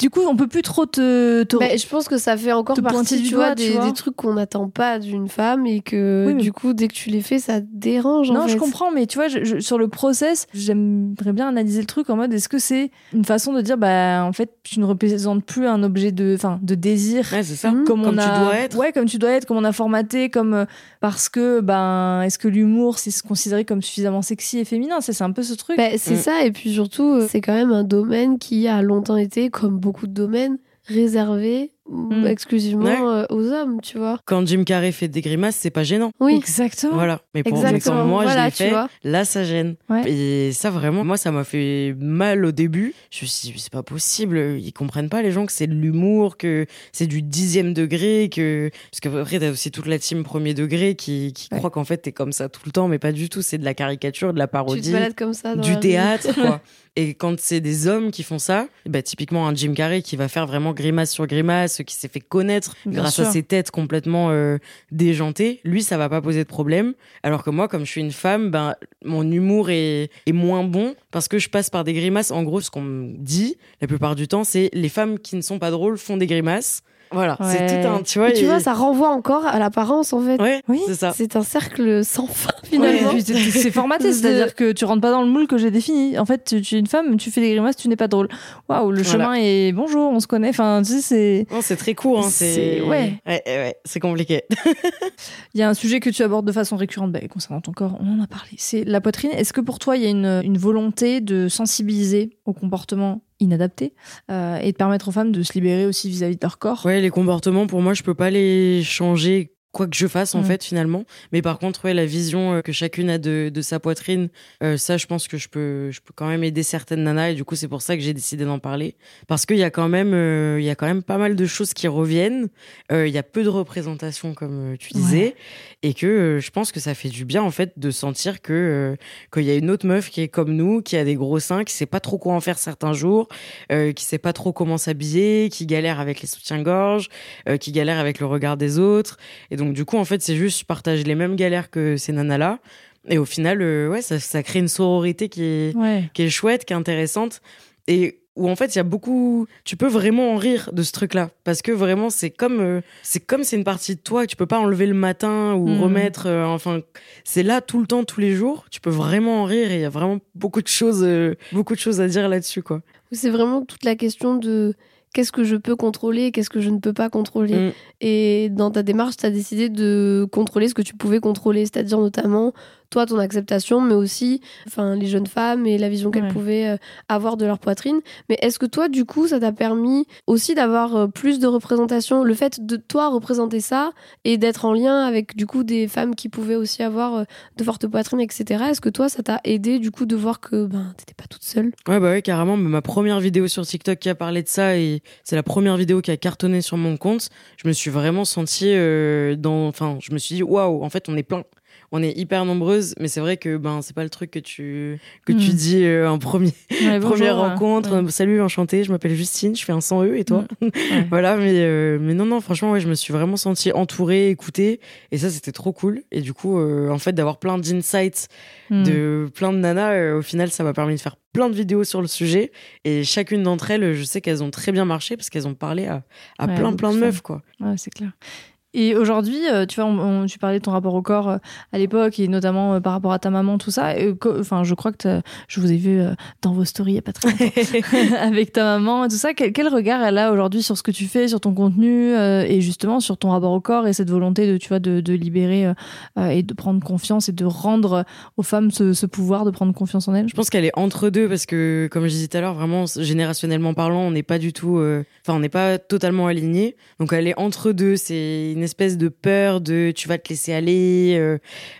A: du coup, on peut plus trop te. te-
C: Mais je pense que ça fait encore partie,
A: du
C: tu
A: doigt,
C: vois,
A: tu
C: des,
A: vois.
C: des trucs qu'on n'attend pas d'une femme et que
A: Oui, mais-
C: du coup, dès que tu les fais, ça te dérange. en
A: Non, je comprends, mais tu vois, je- je- sur le process, j'aimerais bien analyser le truc en mode est-ce que c'est une façon de dire, bah, en fait, tu ne représentes plus un objet de, enfin, de désir
B: Ouais, c'est ça.
A: Comme,
B: Comme
A: on
B: tu
A: a,
B: dois être.
A: Ouais, comme tu dois être, comme on a formaté, comme euh, parce que ben est-ce que l'humour c'est se considéré comme suffisamment sexy et féminin C'est c'est un peu ce truc.
C: Bah, c'est
B: Mm.
C: ça, et puis surtout, euh, c'est quand même un domaine qui a longtemps été, comme beaucoup de domaines, réservé
A: Mm.
C: exclusivement
B: Ouais.
C: euh, aux hommes, tu vois.
B: Quand Jim Carrey fait des grimaces, c'est pas gênant.
C: Oui,
A: Exactement.
B: Voilà. Mais pour mais
C: Exactement.
B: quand moi
C: Voilà,
B: je l'ai fait,
C: vois.
B: là ça gêne.
A: Ouais.
B: Et ça vraiment, moi ça m'a fait mal au début. Je me suis dit, c'est pas possible. Ils comprennent pas les gens que c'est de l'humour, que c'est du dixième degré, que parce qu'après t'as aussi toute la team premier degré qui, qui
A: Ouais.
B: croit qu'en fait t'es comme ça tout le temps, mais pas du tout. C'est de la caricature, de la
C: tu te
B: parodie.
C: comme ça. Dans
B: du théâtre quoi. Et quand c'est des hommes qui font ça, bah typiquement un Jim Carrey qui va faire vraiment grimace sur grimace, qui s'est fait connaître
A: Bien
B: grâce
A: sûr.
B: à ses têtes complètement euh, déjantées, lui, ça va pas poser de problème. Alors que moi, comme je suis une femme, ben, mon humour est, est moins bon parce que je passe par des grimaces. En gros, ce qu'on me dit la plupart du temps, c'est les femmes qui ne sont pas drôles font des grimaces. Voilà, c'est tout un, tu vois.
C: Mais tu
B: et-
C: vois, ça renvoie encore à l'apparence en fait.
B: Ouais,
A: Oui.
B: c'est ça.
C: C'est un cercle sans fin finalement.
A: et c'est- formaté, c'est-à-dire que tu rentres pas dans le moule que j'ai défini. En fait, tu, tu es une femme, tu fais des grimaces, tu n'es pas drôle. Waouh, le
B: Voilà.
A: chemin est bonjour, on se connaît. Enfin, tu sais, c'est.
B: Non, c'est très court. Hein,
A: C'est-
B: c'est
A: ouais.
B: ouais, ouais, c'est compliqué.
A: Il y a un sujet que tu abordes de façon récurrente bah, concernant ton corps, on en a parlé. C'est la poitrine. Est-ce que pour toi, il y a une, une volonté de sensibiliser au comportement inadapté euh, et de permettre aux femmes de se libérer aussi vis-à-vis de leur corps.
B: Ouais, les comportements, pour moi, je peux pas les changer quoi que je fasse en
A: Mm.
B: fait finalement. Mais par contre ouais la vision euh, que chacune a de, de sa poitrine euh, ça je pense que je peux je peux quand même aider certaines nanas et du coup c'est pour ça que j'ai décidé d'en parler. Parce qu'il y a quand même euh, il y a quand même pas mal de choses qui reviennent. Euh, il y a peu de représentation comme tu disais. Et que je pense que ça fait du bien en fait de sentir que qu'il y a une autre meuf qui est comme nous qui a des gros seins qui sait pas trop quoi en faire certains jours qui sait pas trop comment s'habiller qui galère avec les soutiens-gorge qui galère avec le regard des autres. Et donc du coup en fait c'est juste je partage les mêmes galères que ces nanas là et au final euh, ouais ça, ça crée une sororité qui est
A: Ouais.
B: qui est chouette qui est intéressante et où en fait il y a beaucoup tu peux vraiment en rire de ce truc là parce que vraiment c'est comme euh, c'est comme c'est une partie de toi que tu peux pas enlever le matin ou
A: Mhm.
B: remettre euh, enfin c'est là tout le temps tous les jours tu peux vraiment en rire et il y a vraiment beaucoup de choses euh, beaucoup de choses à dire là-dessus quoi
C: C'est vraiment toute la question de qu'est-ce que je peux contrôler, qu'est-ce que je ne peux pas contrôler.
B: Mm.
C: Et dans ta démarche, tu as décidé de contrôler ce que tu pouvais contrôler, c'est-à-dire notamment toi, ton acceptation, mais aussi enfin, les jeunes femmes et la vision qu'elles
A: Ouais.
C: pouvaient euh, avoir de leur poitrine. Mais est-ce que toi, du coup, ça t'a permis aussi d'avoir euh, plus de représentation, le fait de toi représenter ça et d'être en lien avec du coup des femmes qui pouvaient aussi avoir euh, de fortes poitrines, etc. Est-ce que toi, ça t'a aidé du coup de voir que ben, t'étais pas toute seule?
B: Ouais, bah ouais, carrément. Mais Ma première vidéo sur TikTok qui a parlé de ça et c'est la première vidéo qui a cartonné sur mon compte. Je me suis vraiment sentie euh, dans. Enfin, je me suis dit, waouh, en fait, on est plein. On est hyper nombreuses, mais c'est vrai que ben c'est pas le truc que tu que tu
A: Mm.
B: dis euh, en premier
A: Ouais, bonjour,
B: première
A: ouais.
B: rencontre.
A: Ouais.
B: Euh, Salut, enchantée, je m'appelle Justine, je fais un 100 E et toi Voilà, mais euh, mais non non, franchement ouais, je me suis vraiment sentie entourée, écoutée et ça c'était trop cool. Et du coup, euh, en fait, d'avoir plein d'insights
A: Mm.
B: de plein de nanas. euh, au final, ça m'a permis de faire plein de vidéos sur le sujet. Et chacune d'entre elles, je sais qu'elles ont très bien marché parce qu'elles ont parlé à, à plein, plein de
A: de
B: meufs, quoi.
A: Ouais, c'est clair. Et aujourd'hui, euh, tu vois, on- on- tu parlais de ton rapport au corps euh, à l'époque et notamment euh, par rapport à ta maman, tout ça. Et Enfin, je crois que je vous ai vu dans vos stories il y a pas très longtemps avec ta maman et tout ça. Quel, quel regard elle a aujourd'hui sur ce que tu fais, sur ton contenu euh, et justement sur ton rapport au corps et cette volonté de, tu vois, de, de libérer euh, et de prendre confiance et de rendre aux femmes ce, ce pouvoir de prendre confiance en elles?
B: Je pense qu'elle est entre deux parce que, comme je disais tout à l'heure, vraiment, générationnellement parlant, on n'est pas du tout, euh, enfin, on n'est pas totalement aligné. Donc, elle est entre deux. C'est une espèce de peur de tu vas te laisser aller euh,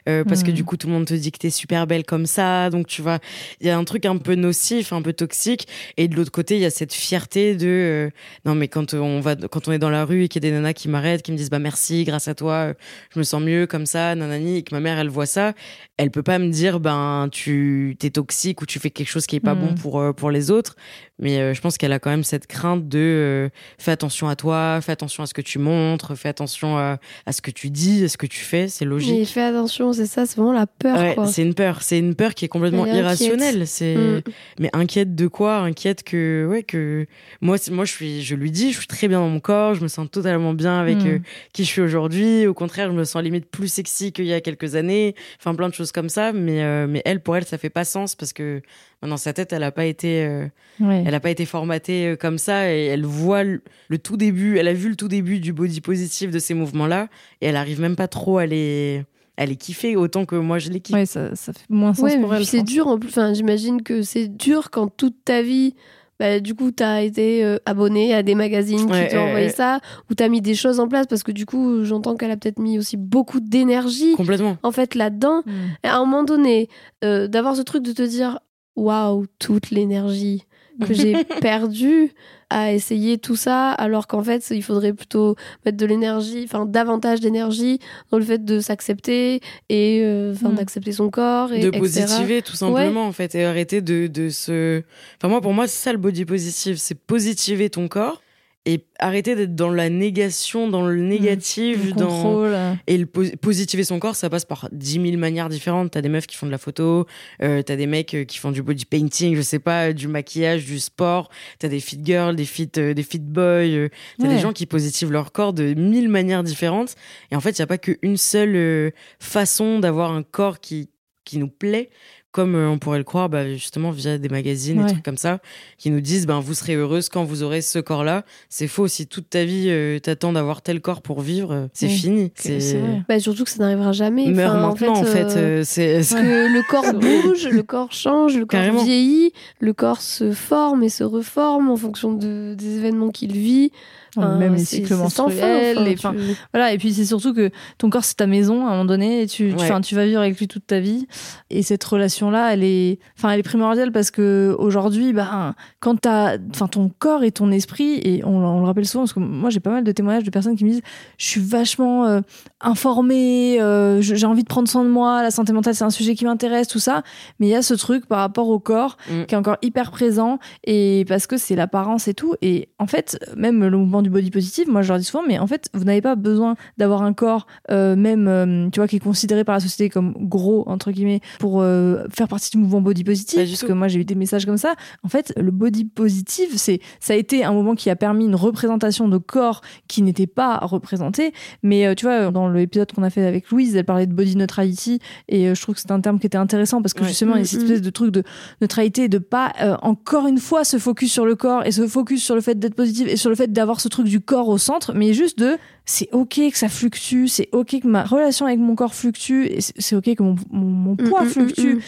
B: euh, parce que
A: Mhm.
B: du coup, tout le monde te dit que t'es super belle comme ça. Donc, tu vas, il y a un truc un peu nocif, un peu toxique. Et de l'autre côté, il y a cette fierté de, euh, non, mais quand on va, quand on est dans la rue et qu'il y a des nanas qui m'arrêtent, qui me disent, bah, merci, grâce à toi, je me sens mieux comme ça, nanani, et que ma mère, elle voit ça, elle peut pas me dire, ben, tu, t'es toxique ou tu fais quelque chose qui est pas bon pour, euh, pour les autres. Mais euh, je pense qu'elle a quand même cette crainte de, euh, fais attention à toi, fais attention à ce que tu montres, fais attention à, à ce que tu dis, à ce que tu fais, c'est
C: Mais
B: logique.
C: fais attention, c'est ça, c'est vraiment la peur.
B: Ouais, c'est une peur, c'est une peur qui est complètement
C: est
B: irrationnelle. C'est
C: Mm.
B: mais inquiète de quoi? Inquiète que ouais que moi moi je suis je lui dis je suis très bien dans mon corps, je me sens totalement bien avec
A: Mm.
B: euh, qui je suis aujourd'hui. Au contraire, je me sens limite plus sexy qu'il y a quelques années. Enfin plein de choses comme ça. Mais euh, mais elle pour elle ça fait pas sens parce que dans sa tête elle a pas été euh,
A: Ouais.
B: elle a pas été formatée euh, comme ça et elle voit le, le tout début. Elle a vu le tout début du body positif de ces mouvements là et elle arrive même pas trop à les à les kiffer autant que moi je les kiffe.
A: Ouais, ça, ça fait moins sens
C: Ouais,
A: pour elle.
C: c'est dur en plus. Enfin, j'imagine que c'est dur quand toute ta vie, bah, du coup, t'as été euh, abonné à des magazines
B: Ouais,
C: qui t'ont envoyé
B: ouais.
C: ça, ou t'as mis des choses en place parce que du coup, j'entends qu'elle a peut-être mis aussi beaucoup d'énergie
B: Complètement.
C: en fait là-dedans.
A: Mm.
C: À un moment donné, euh, d'avoir ce truc de te dire, waouh, toute l'énergie que j'ai perdue à essayer tout ça, alors qu'en fait, il faudrait plutôt mettre de l'énergie, enfin davantage d'énergie dans le fait de s'accepter et euh, enfin
A: Mm.
C: d'accepter son corps et
B: de
C: etc.
B: positiver tout simplement en fait et arrêter de, de se enfin moi pour moi c'est ça le body positive c'est positiver ton corps et arrêter d'être dans la négation, dans le négatif,
A: Le
B: dans
A: contrôle.
B: et le pos- positiver son corps, ça passe par 10 000 manières différentes. T'as des meufs qui font de la photo, euh, t'as des mecs euh, qui font du body painting, je sais pas, euh, du maquillage, du sport. T'as des fit girls, des fit, euh, des fit boys. euh, t'as
A: Ouais.
B: des gens qui positivent leur corps de mille manières différentes. Et en fait, il y a pas qu'une seule façon d'avoir un corps qui qui nous plaît. Comme euh, on pourrait le croire, bah, justement via des magazines,
A: Ouais.
B: des trucs comme ça, qui nous disent, ben vous serez heureuse quand vous aurez ce corps-là. C'est faux. Si toute ta vie euh, t'attends d'avoir tel corps pour vivre, euh, c'est
A: Oui.
B: fini.
A: C'est.
C: Bah, surtout que ça n'arrivera jamais.
B: Meurs
C: Enfin,
B: maintenant, en fait.
C: euh, que le corps bouge, le corps change, le corps
B: Carrément.
C: vieillit, le corps se forme et se reforme en fonction de, des événements qu'il vit. Enfin,
A: même les cycles
C: fin,
A: menstruels.
C: tu-
A: enfin, Voilà, et puis c'est surtout que ton corps c'est ta maison à un moment donné et tu,
B: Ouais.
A: tu vas vivre avec lui toute ta vie. Et cette relation-là, elle est, enfin, elle est primordiale parce que aujourd'hui, bah, quand t'as, enfin, ton corps et ton esprit, et on, on le rappelle souvent parce que moi j'ai pas mal de témoignages de personnes qui me disent, je suis vachement euh, informée, euh, j'ai envie de prendre soin de moi, la santé mentale c'est un sujet qui m'intéresse, tout ça. Mais il y a ce truc par rapport au corps
B: Mm.
A: qui est encore hyper présent et parce que c'est l'apparence et tout. Et en fait, même le mouvement du body positive, moi je leur dis souvent, mais en fait, vous n'avez pas besoin d'avoir un corps, euh, même, euh, tu vois, qui est considéré par la société comme gros, entre guillemets, pour euh, faire partie du mouvement body positive. Parce
B: tout.
A: que moi j'ai eu des messages comme ça. En fait, le body positive, c'est, ça a été un mouvement qui a permis une représentation de corps qui n'était pas représenté. Mais tu vois, dans l'épisode qu'on a fait avec Louise, elle parlait de body neutrality et je trouve que c'est un terme qui était intéressant parce que
B: Ouais.
A: justement, il y a cette
C: Mhm.
A: espèce de truc de neutralité, de pas encore une fois se focus sur le corps et se focus sur le fait d'être positif et sur le fait d'avoir ce truc du corps au centre, mais juste de c'est ok que ça fluctue, c'est ok que ma relation avec mon corps fluctue, et c'est ok que mon, mon, mon
C: Mm,
A: poids
C: mm,
A: fluctue.
C: mm, mm.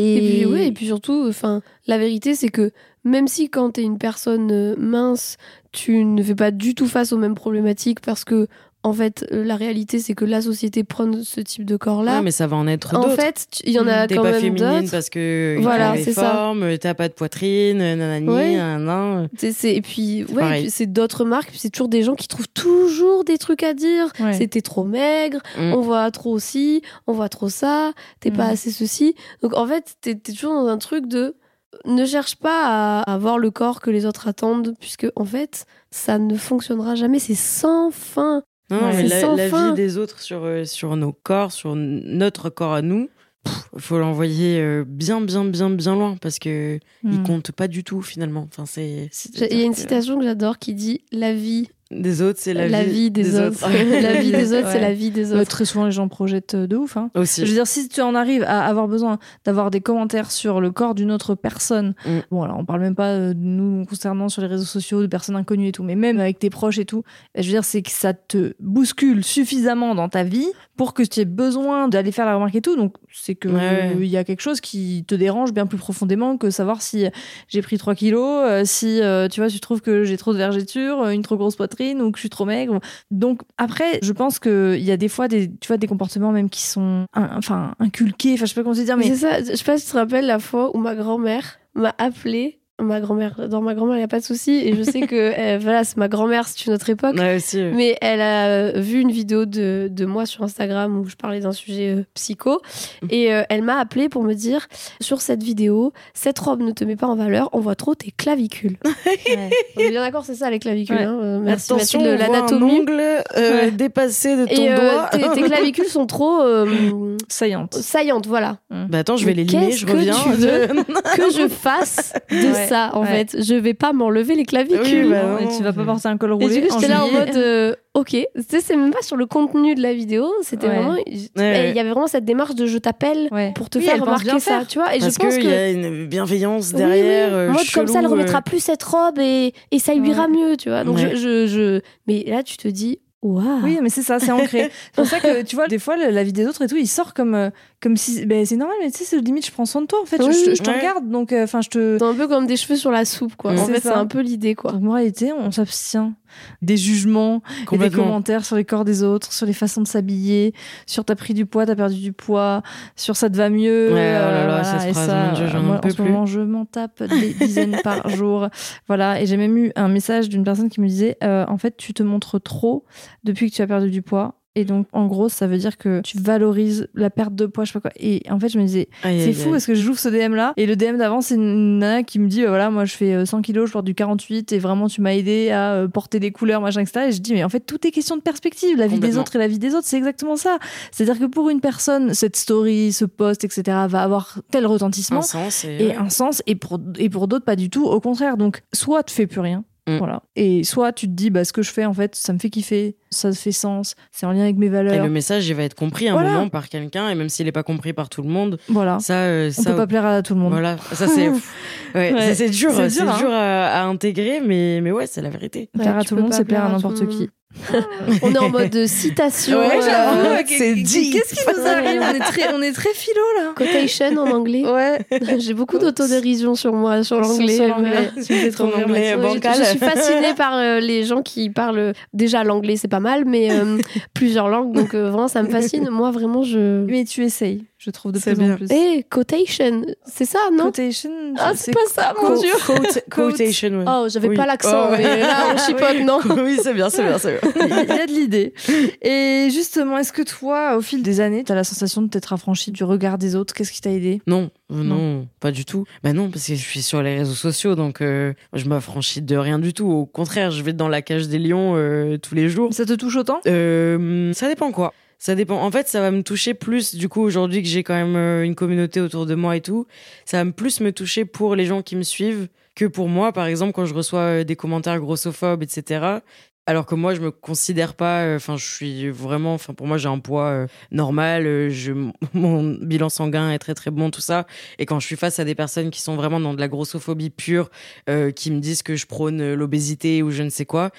C: Et puis, oui, et puis surtout, enfin, la vérité, c'est que même si quand t'es une personne euh, mince, tu ne fais pas du tout face aux mêmes problématiques parce que, en fait, euh, la réalité, c'est que la société prône ce type de corps-là.
B: Ouais, mais ça va en être
C: en
B: d'autres.
C: fait, tu- il y en a
B: T'es
C: quand
B: pas
C: même
B: féminine
C: d'autres.
B: parce que il
C: Voilà,
B: les
C: c'est ça.
B: formes, t'as pas de poitrine, nanani,
C: Ouais. C'est- c'est- et puis, ouais, et puis c'est d'autres marques, puis c'est toujours des gens qui trouvent toujours des trucs à dire.
A: Ouais.
C: C'était trop maigre,
B: Mm.
C: on voit trop ci, on voit trop ça, t'es pas
A: Mm.
C: assez ceci. Donc en fait, t'es t'es toujours dans un truc de ne cherche pas à avoir le corps que les autres attendent, puisque en fait, ça ne fonctionnera jamais. C'est sans fin.
B: Non,
A: Ouais.
B: mais la, vie des autres sur, euh, sur nos corps, sur notre corps à nous, il faut l'envoyer euh, bien, bien, bien, bien loin parce que il
A: Mm.
B: compte pas du tout finalement. Enfin, c'est.
C: Il y a une citation que j'adore qui dit La vie,
B: des autres, c'est la,
C: la, vie, des, autres. la vie des autres, c'est la vie des
A: Euh,
C: autres.
A: très souvent, les gens projettent euh, de ouf. Hein.
B: Aussi.
A: Je veux dire, si tu en arrives à avoir besoin d'avoir des commentaires sur le corps d'une autre personne,
B: Mm.
A: bon, alors on parle même pas euh, de nous concernant sur les réseaux sociaux, de personnes inconnues et tout, mais même avec tes proches et tout, je veux dire, c'est que ça te bouscule suffisamment dans ta vie pour que tu aies besoin d'aller faire la remarque et tout. Donc, c'est que
B: Ouais, ouais.
A: il y a quelque chose qui te dérange bien plus profondément que savoir si j'ai pris 3 kilos, euh, si euh, tu vois, tu trouves que j'ai trop de vergetures, euh, une trop grosse poitrine ou que je suis trop maigre. Donc après, je pense qu'il y a des fois des, tu vois, des comportements même qui sont enfin inculqués, enfin je sais pas comment te dire,
C: Mais
A: mais
C: c'est ça, je sais pas si tu te rappelles la fois où ma grand-mère m'a appelé. Ma grand-mère, dans ma grand-mère, il n'y a pas de souci. Et je sais que, euh, voilà, c'est ma grand-mère, c'est une autre époque.
B: Ouais, aussi.
C: Mais elle a euh, vu une vidéo de, de moi sur Instagram où je parlais d'un sujet euh, psycho. Et euh, elle m'a appelé pour me dire sur cette vidéo, cette robe ne te met pas en valeur, on voit trop tes clavicules. On est bien d'accord, c'est ça les clavicules.
A: Ouais.
C: hein. Euh, Merci
B: Attention,
C: Mathilde,
B: on voit un
C: l'anatomie.
B: ongle euh,
A: Ouais.
B: dépassé de ton
C: Et euh,
B: doigt.
C: tes, tes clavicules sont trop euh,
A: saillante.
C: saillantes, voilà.
B: Bah attends, je vais
C: Mais
B: les limer, je
C: que
B: reviens.
C: tu veux que je fasse de
A: Ouais.
C: Ça en
A: Ouais.
C: fait. Je vais pas m'enlever les clavicules.
B: Oui, bah
A: Non, et tu vas pas porter un col
C: Et
A: roulé.
C: du coup,
A: en
C: j'étais là en mode, euh, ok. C'est même pas sur le contenu de la vidéo. C'était
A: Ouais.
C: vraiment.
B: Ouais,
C: Il
B: ouais.
C: y avait vraiment cette démarche de je t'appelle
A: Ouais.
C: pour te
A: Oui,
C: faire remarquer ça,
A: faire.
C: tu vois. Et
B: Parce
C: je pense
B: qu'il
C: que.
B: y a une bienveillance derrière.
C: oui.
B: euh,
C: En mode comme ça, elle
B: chelou, euh.
C: remettra plus cette robe et, et ça lui ira mieux, tu vois. Donc
B: Ouais.
C: je, je, je- Mais là, tu te dis, waouh.
A: Oui, mais c'est ça, c'est ancré. c'est pour ça que tu vois, des fois, la vie des autres et tout, il sort comme, comme si. Ben, c'est normal, mais tu sais, c'est limite, je prends soin de toi en fait.
C: Oui,
A: je, je te
B: ouais.
A: regarde, donc, euh, enfin, je te.
C: C'est un peu comme des cheveux sur la soupe, quoi. En
A: C'est
C: fait, c'est un peu l'idée, quoi.
A: Donc, moralité, on s'abstient des jugements, et des commentaires sur les corps des autres, sur les façons de s'habiller, sur t'as pris du poids, t'as perdu du poids, sur ça te va mieux.
B: Ouais, oh là là,
A: euh, et
B: phrase,
A: ça,
B: Dieu,
A: moi, en ce
B: plus.
A: moment, je m'en tape des dizaines par jour. Voilà, et j'ai même eu un message d'une personne qui me disait euh, en fait, tu te montres trop depuis que tu as perdu du poids. Et donc, en gros, ça veut dire que tu valorises la perte de poids, je sais pas quoi. Et en fait, je me disais, c'est fou
B: aïe.
A: parce que j'ouvre ce DM là et le DM d'avant, c'est une nana qui me dit, bah voilà, moi je fais euh, 100 kilos, je porte du 48 et vraiment tu m'as aidé à euh, porter des couleurs, machin, etc. Et je dis, mais en fait, tout est question de perspective. La vie des autres et la vie des autres, c'est exactement ça. C'est-à-dire que pour une personne, cette story, ce post, etc., va avoir tel retentissement
B: Un sens et,
A: un sens et pour, et pour d'autres pas du tout au contraire donc soit tu fais plus rien
B: Mm.
A: voilà et soit tu te dis bah ce que je fais en fait ça me fait kiffer ça fait sens c'est en lien avec mes
B: Et
A: valeurs
B: le message, il va être compris à un
A: Voilà.
B: moment par quelqu'un, et même s'il n'est pas compris par tout le monde,
A: voilà
B: ça, euh,
A: on
B: ça,
A: peut pas plaire à tout le monde
B: voilà, ça c'est, ouais,
A: Ouais.
B: ça, c'est dur,
A: C'est dur,
B: dur,
A: hein.
B: à, à intégrer, mais, mais ouais, c'est la vérité.
A: plaire
C: Ouais,
A: à tout le monde c'est plaire à n'importe qui
C: monde. On est en mode de citation.
B: Ouais,
C: euh,
B: j'avoue. C'est deep.
A: qu'est-ce qui nous arrive on est très on est très philo là
C: Quotation en anglais.
A: ouais
C: J'ai beaucoup d'autodérision sur moi, sur l'anglais.
A: Sur l'anglais.
B: Bancal.
C: Je, je suis fascinée par euh, les gens qui parlent déjà l'anglais, c'est pas mal, mais euh, plusieurs langues, donc euh, vraiment ça me fascine. Moi vraiment je.
A: mais tu essayes je trouve de plus en
B: bien.
A: plus
C: Eh, quotation, c'est ça, non?
A: Quotation
C: Ah, c'est pas ça, mon dieu.
B: quote- Quotation, ouais.
C: Oh, j'avais
B: Oui.
C: pas l'accent,
B: Oh, ouais.
C: mais là on chipote, non?
B: Oui, c'est bien, c'est bien, c'est bien.
A: il y a de l'idée. Et justement, est-ce que toi, au fil des années, tu as la sensation de t'être affranchi du regard des autres? Qu'est-ce qui t'a aidé?
B: Non, euh, non, pas du tout. Bah non, parce que je suis sur les réseaux sociaux, donc euh, je m'affranchis de rien du tout. Au contraire, je vais dans la cage des lions euh, tous les jours.
A: Ça te touche autant?
B: Euh, ça dépend quoi. Ça dépend. En fait, ça va me toucher plus, du coup, aujourd'hui que j'ai quand même euh, une communauté autour de moi et tout, ça va plus me toucher pour les gens qui me suivent que pour moi. Par exemple, quand je reçois euh, des commentaires grossophobes, etc. Alors que moi, je me considère pas. euh, Enfin, je suis vraiment. Enfin, pour moi, j'ai un poids normal. je, mon bilan sanguin est très très bon, tout ça. Et quand je suis face à des personnes qui sont vraiment dans de la grossophobie pure, qui me disent que je prône l'obésité ou je ne sais quoi,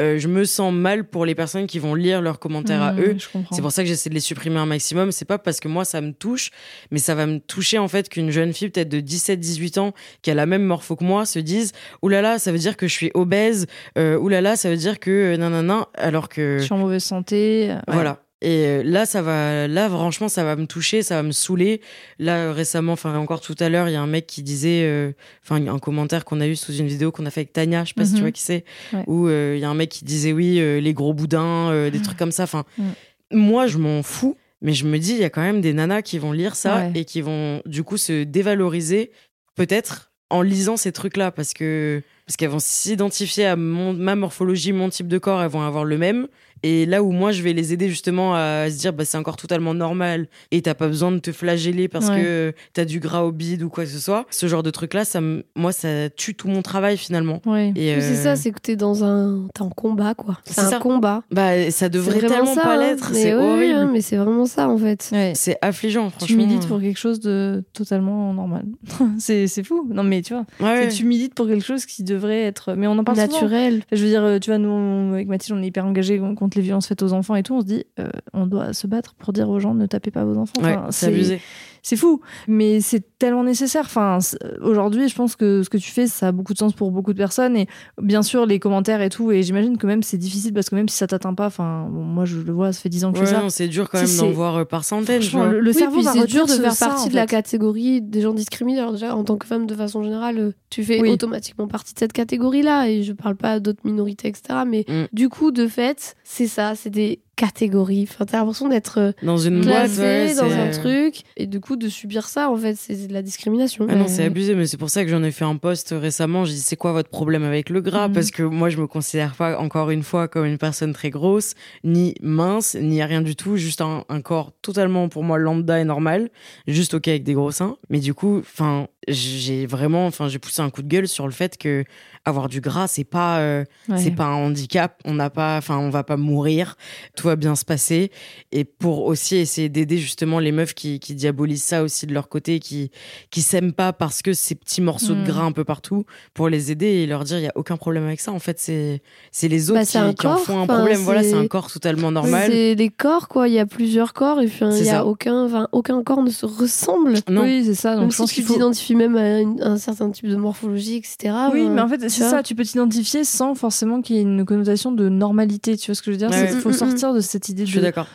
B: euh, je me sens mal pour les personnes qui vont lire leurs commentaires à
A: Mmh,
B: eux. C'est pour ça que j'essaie de les supprimer un maximum. C'est pas parce que moi ça me touche, mais ça va me toucher en fait qu'une jeune fille peut-être de 17-18 ans qui a la même morpho que moi se dise là là, ça veut dire que je suis obèse. Euh, là là, ça veut dire que euh, nanana. Alors que
A: Je suis en mauvaise santé. ouais.
B: voilà. Et euh, là, ça va, là, franchement, ça va me toucher, ça va me saouler. Là, récemment, enfin, encore tout à l'heure, il y a un mec qui disait, euh, enfin, un commentaire qu'on a eu sous une vidéo qu'on a fait avec Tania, je sais pas si tu
A: Mhm.
B: vois qui c'est,
A: Ouais.
B: où euh, il y a un mec qui disait, oui, euh, les gros boudins, des trucs comme ça. Enfin,
A: Mm.
B: moi, je m'en fous, mais je me dis, il y a quand même des nanas qui vont lire ça
A: Ouais.
B: et qui vont, du coup, se dévaloriser, peut-être, en lisant ces trucs-là, parce que, parce qu'elles vont s'identifier à mon, ma morphologie, mon type de corps, elles vont avoir le même. Et là où moi, je vais les aider justement à se dire, bah, c'est encore totalement normal et t'as pas besoin de te flageller parce
A: Ouais.
B: que t'as du gras au bide ou quoi que ce soit. Ce genre de truc-là, ça moi, ça tue tout mon travail finalement.
A: Ouais.
C: C'est
B: euh,
C: ça, c'est que t'es dans un. T'es en combat, quoi. C'est un
B: ça.
C: combat.
B: bah, ça devrait tellement
C: ça,
B: pas
C: hein.
B: l'être. C'est
C: ouais,
B: horrible.
C: mais c'est vraiment ça, en fait.
B: C'est affligeant, franchement.
A: Tu milites pour quelque chose de totalement normal. c'est fou. Non, mais tu vois, tu milites pour quelque chose qui devrait être. Mais on en parle souvent.
C: Naturel.
A: Je veux dire, euh, tu vois, nous, avec Mathilde, on est hyper engagés contre les violences faites aux enfants et tout. On se dit, euh, on doit se battre pour dire aux gens ne tapez pas vos enfants.
B: Ouais, c'est abusé.
A: C'est fou, mais c'est tellement nécessaire. Enfin, aujourd'hui, je pense que ce que tu fais, ça a beaucoup de sens pour beaucoup de personnes. Et bien sûr, les commentaires et tout. Et j'imagine que même c'est difficile parce que même si ça t'atteint pas, enfin, bon, moi je le vois, ça fait 10 ans que je
B: Ouais,
A: fais ça.
B: c'est dur quand même d'en voir euh, par centaines.
A: le, le
C: Oui,
A: cerveau va
C: c'est dur de faire
A: ça,
C: partie
A: en
C: de la catégorie des gens discriminés. Alors déjà, en tant que femme, de façon générale, euh, tu fais
A: Oui.
C: automatiquement partie de cette catégorie-là. Et je parle pas d'autres minorités, etc. Mais
B: Mm.
C: du coup, de fait, c'est ça, c'est des catégories. Enfin, t'as l'impression d'être euh,
B: Dans une boîte, ouais,
C: dans un truc. Et du coup, de subir ça, en fait, c'est de la discrimination.
B: Ah non, c'est
A: Ouais.
B: abusé, mais c'est pour ça que j'en ai fait un post récemment. J'ai dit, c'est quoi votre problème avec le gras?
A: Mhm.
B: Parce que moi, je me considère pas, encore une fois, comme une personne très grosse, ni mince, ni rien du tout. Juste un, un corps totalement, pour moi, lambda et normal. Juste OK avec des gros seins. Mais du coup, enfin, j'ai vraiment, enfin, j'ai poussé un coup de gueule sur le fait que avoir du gras, c'est pas, euh,
A: Ouais.
B: c'est pas un handicap. On n'a pas, enfin, on va pas mourir. Tout va bien se passer. Et pour aussi essayer d'aider justement les meufs qui, qui diabolisent ça aussi de leur côté, qui, qui s'aiment pas parce que ces petits morceaux
A: Mm.
B: de gras un peu partout, pour les aider et leur dire il y a aucun problème avec ça. En fait, c'est c'est les autres
C: Bah,
B: qui, qui en font un problème. Voilà,
C: c'est-
B: un corps totalement normal.
C: C'est des corps, quoi. Il y a plusieurs corps et puis il y a
B: ça.
C: aucun, aucun corps ne se ressemble.
B: Non.
A: Oui, c'est ça.
C: Même
A: Donc je pense
C: tu
A: qu'il faut.
C: Même à une- un certain type de morphologie, etc.
A: Oui,
C: euh,
A: mais en fait, c'est ça, tu peux t'identifier sans forcément qu'il y ait une connotation de normalité, tu vois ce que je veux dire?
B: Ouais,
A: Il faut
C: Mm, mm,
A: sortir de cette idée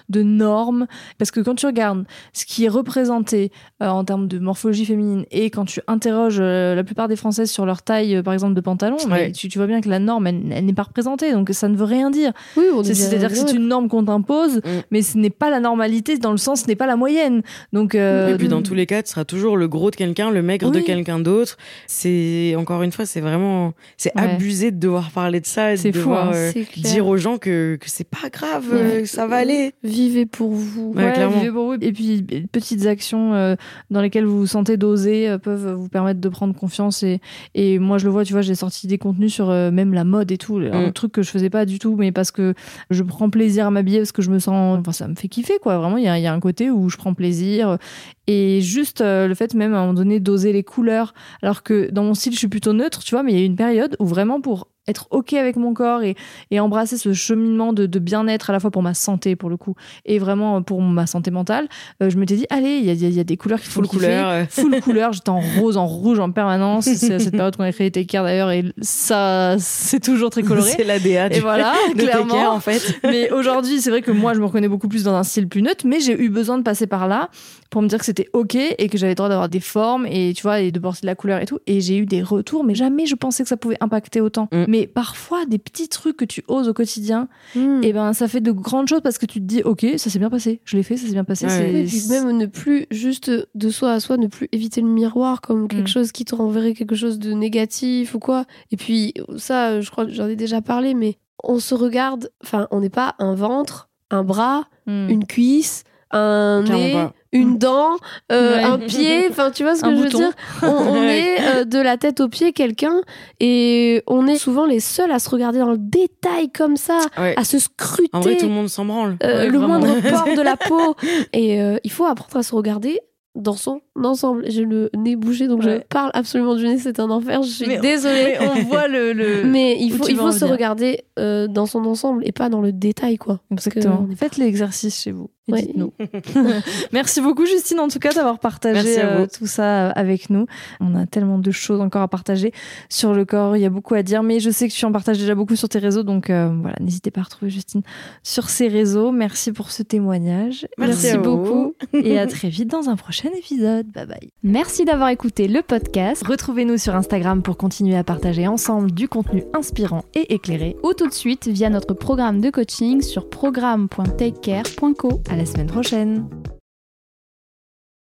A: de, normes, parce que quand tu regardes ce qui est représenté euh, en termes de morphologie féminine, et quand tu interroges euh, la plupart des Françaises sur leur taille, euh, par exemple, de pantalon, mais tu, tu vois bien que la norme, elle, elle n'est pas représentée, donc ça ne veut rien dire.
C: Oui,
A: C'est-à-dire que c'est une norme qu'on t'impose,
B: Mm.
A: mais ce n'est pas la normalité, dans le sens, ce n'est pas la moyenne. Donc, euh,
B: Et puis dans tous les cas, tu seras toujours le gros de quelqu'un, le maigre de quelqu'un d'autre. C'est encore une fois, c'est vraiment, c'est
A: Ouais.
B: abusé de devoir parler de ça, et de
A: fou,
B: devoir
A: hein.
B: euh, dire aux gens que, que c'est pas grave,
C: Ouais.
B: euh, ça va aller.
C: Vivez pour vous.
B: Ouais,
A: vivez pour vous. Et puis, petites actions euh, dans lesquelles vous vous sentez d'oser peuvent vous permettre de prendre confiance. Et, et moi, je le vois, tu vois, j'ai sorti des contenus sur même la mode et tout. Un
B: Mm.
A: truc que je faisais pas du tout, mais parce que je prends plaisir à m'habiller, parce que je me sens. Enfin, ça me fait kiffer, quoi. Vraiment, il y a, y a un côté où je prends plaisir. Et juste le fait, même à un moment donné, d'oser les couleurs. Alors que dans mon style, je suis plutôt neutre, tu vois, mais il y a une période où vraiment pour être ok avec mon corps et, et embrasser ce cheminement de, de bien-être à la fois pour ma santé pour le coup et vraiment pour ma santé mentale euh, je m'étais dit allez il y a, y a- y a des couleurs qu'il faut
B: Full
A: le
B: couleur,
A: full couleur j'étais en rose en rouge en permanence c'est cette période qu'on a créé Care d'ailleurs et ça c'est toujours très coloré
B: C'est l'ADA
A: et voilà
B: de
A: clairement
B: en fait.
A: mais aujourd'hui, c'est vrai que moi, je me reconnais beaucoup plus dans un style plus neutre, mais j'ai eu besoin de passer par là pour me dire que c'était ok et que j'avais le droit d'avoir des formes et tu vois, et de porter de la couleur et tout. Et j'ai eu des retours, mais jamais je pensais que ça pouvait impacter autant.
B: Mm.
A: Mais parfois, des petits trucs que tu oses au quotidien,
C: Mm.
A: et ben, ça fait de grandes choses parce que tu te dis, ok, ça s'est bien passé, je l'ai fait, ça s'est bien passé.
B: Ouais.
A: c'est-
C: Oui, puis même ne plus, juste de soi à soi, ne plus éviter le miroir comme quelque
A: Mm.
C: chose qui te renverrait quelque chose de négatif ou quoi. Et puis, ça, je crois que j'en ai déjà parlé, mais on se regarde, enfin, on n'est pas un ventre, un bras,
A: Mm.
C: une cuisse, un
B: Clairement
C: nez,
B: pas.
C: Une dent, euh,
A: Ouais.
C: un pied, enfin, tu vois ce que
A: Un
C: je veux dire On, on est euh, de la tête aux pieds quelqu'un et on est souvent les seuls à se regarder dans le détail comme ça,
B: Ouais.
C: à se scruter.
B: En vrai, tout le monde s'en branle.
C: Euh,
A: Ouais,
C: le moindre pore de la peau. Et euh, il faut apprendre à se regarder dans son ensemble. J'ai le nez bouché, donc je parle absolument du nez, c'est un enfer. Je suis
A: Mais-
C: désolée.
A: Mais on voit le. le-
C: Mais il faut, il faut se regarder euh, dans son ensemble et pas dans le détail, quoi. Parce que
A: Exactement.
C: on est-
A: Faites l'exercice chez vous. Et
C: Ouais.
A: dites-nous. Merci beaucoup Justine en tout cas d'avoir partagé
B: Merci
A: euh, tout ça avec nous. On a tellement de choses encore à partager sur le corps, il y a beaucoup à dire, mais je sais que tu en partages déjà beaucoup sur tes réseaux, donc euh, voilà, n'hésitez pas à retrouver Justine sur ses réseaux. Merci pour ce témoignage.
B: Merci vous.
A: beaucoup et à très vite dans un prochain
D: Merci d'avoir écouté le podcast
A: Retrouvez-nous sur Instagram pour continuer à partager ensemble du contenu inspirant et éclairé.
D: ou tout de suite via notre programme de coaching sur programme.takecare.co.
A: À la semaine prochaine.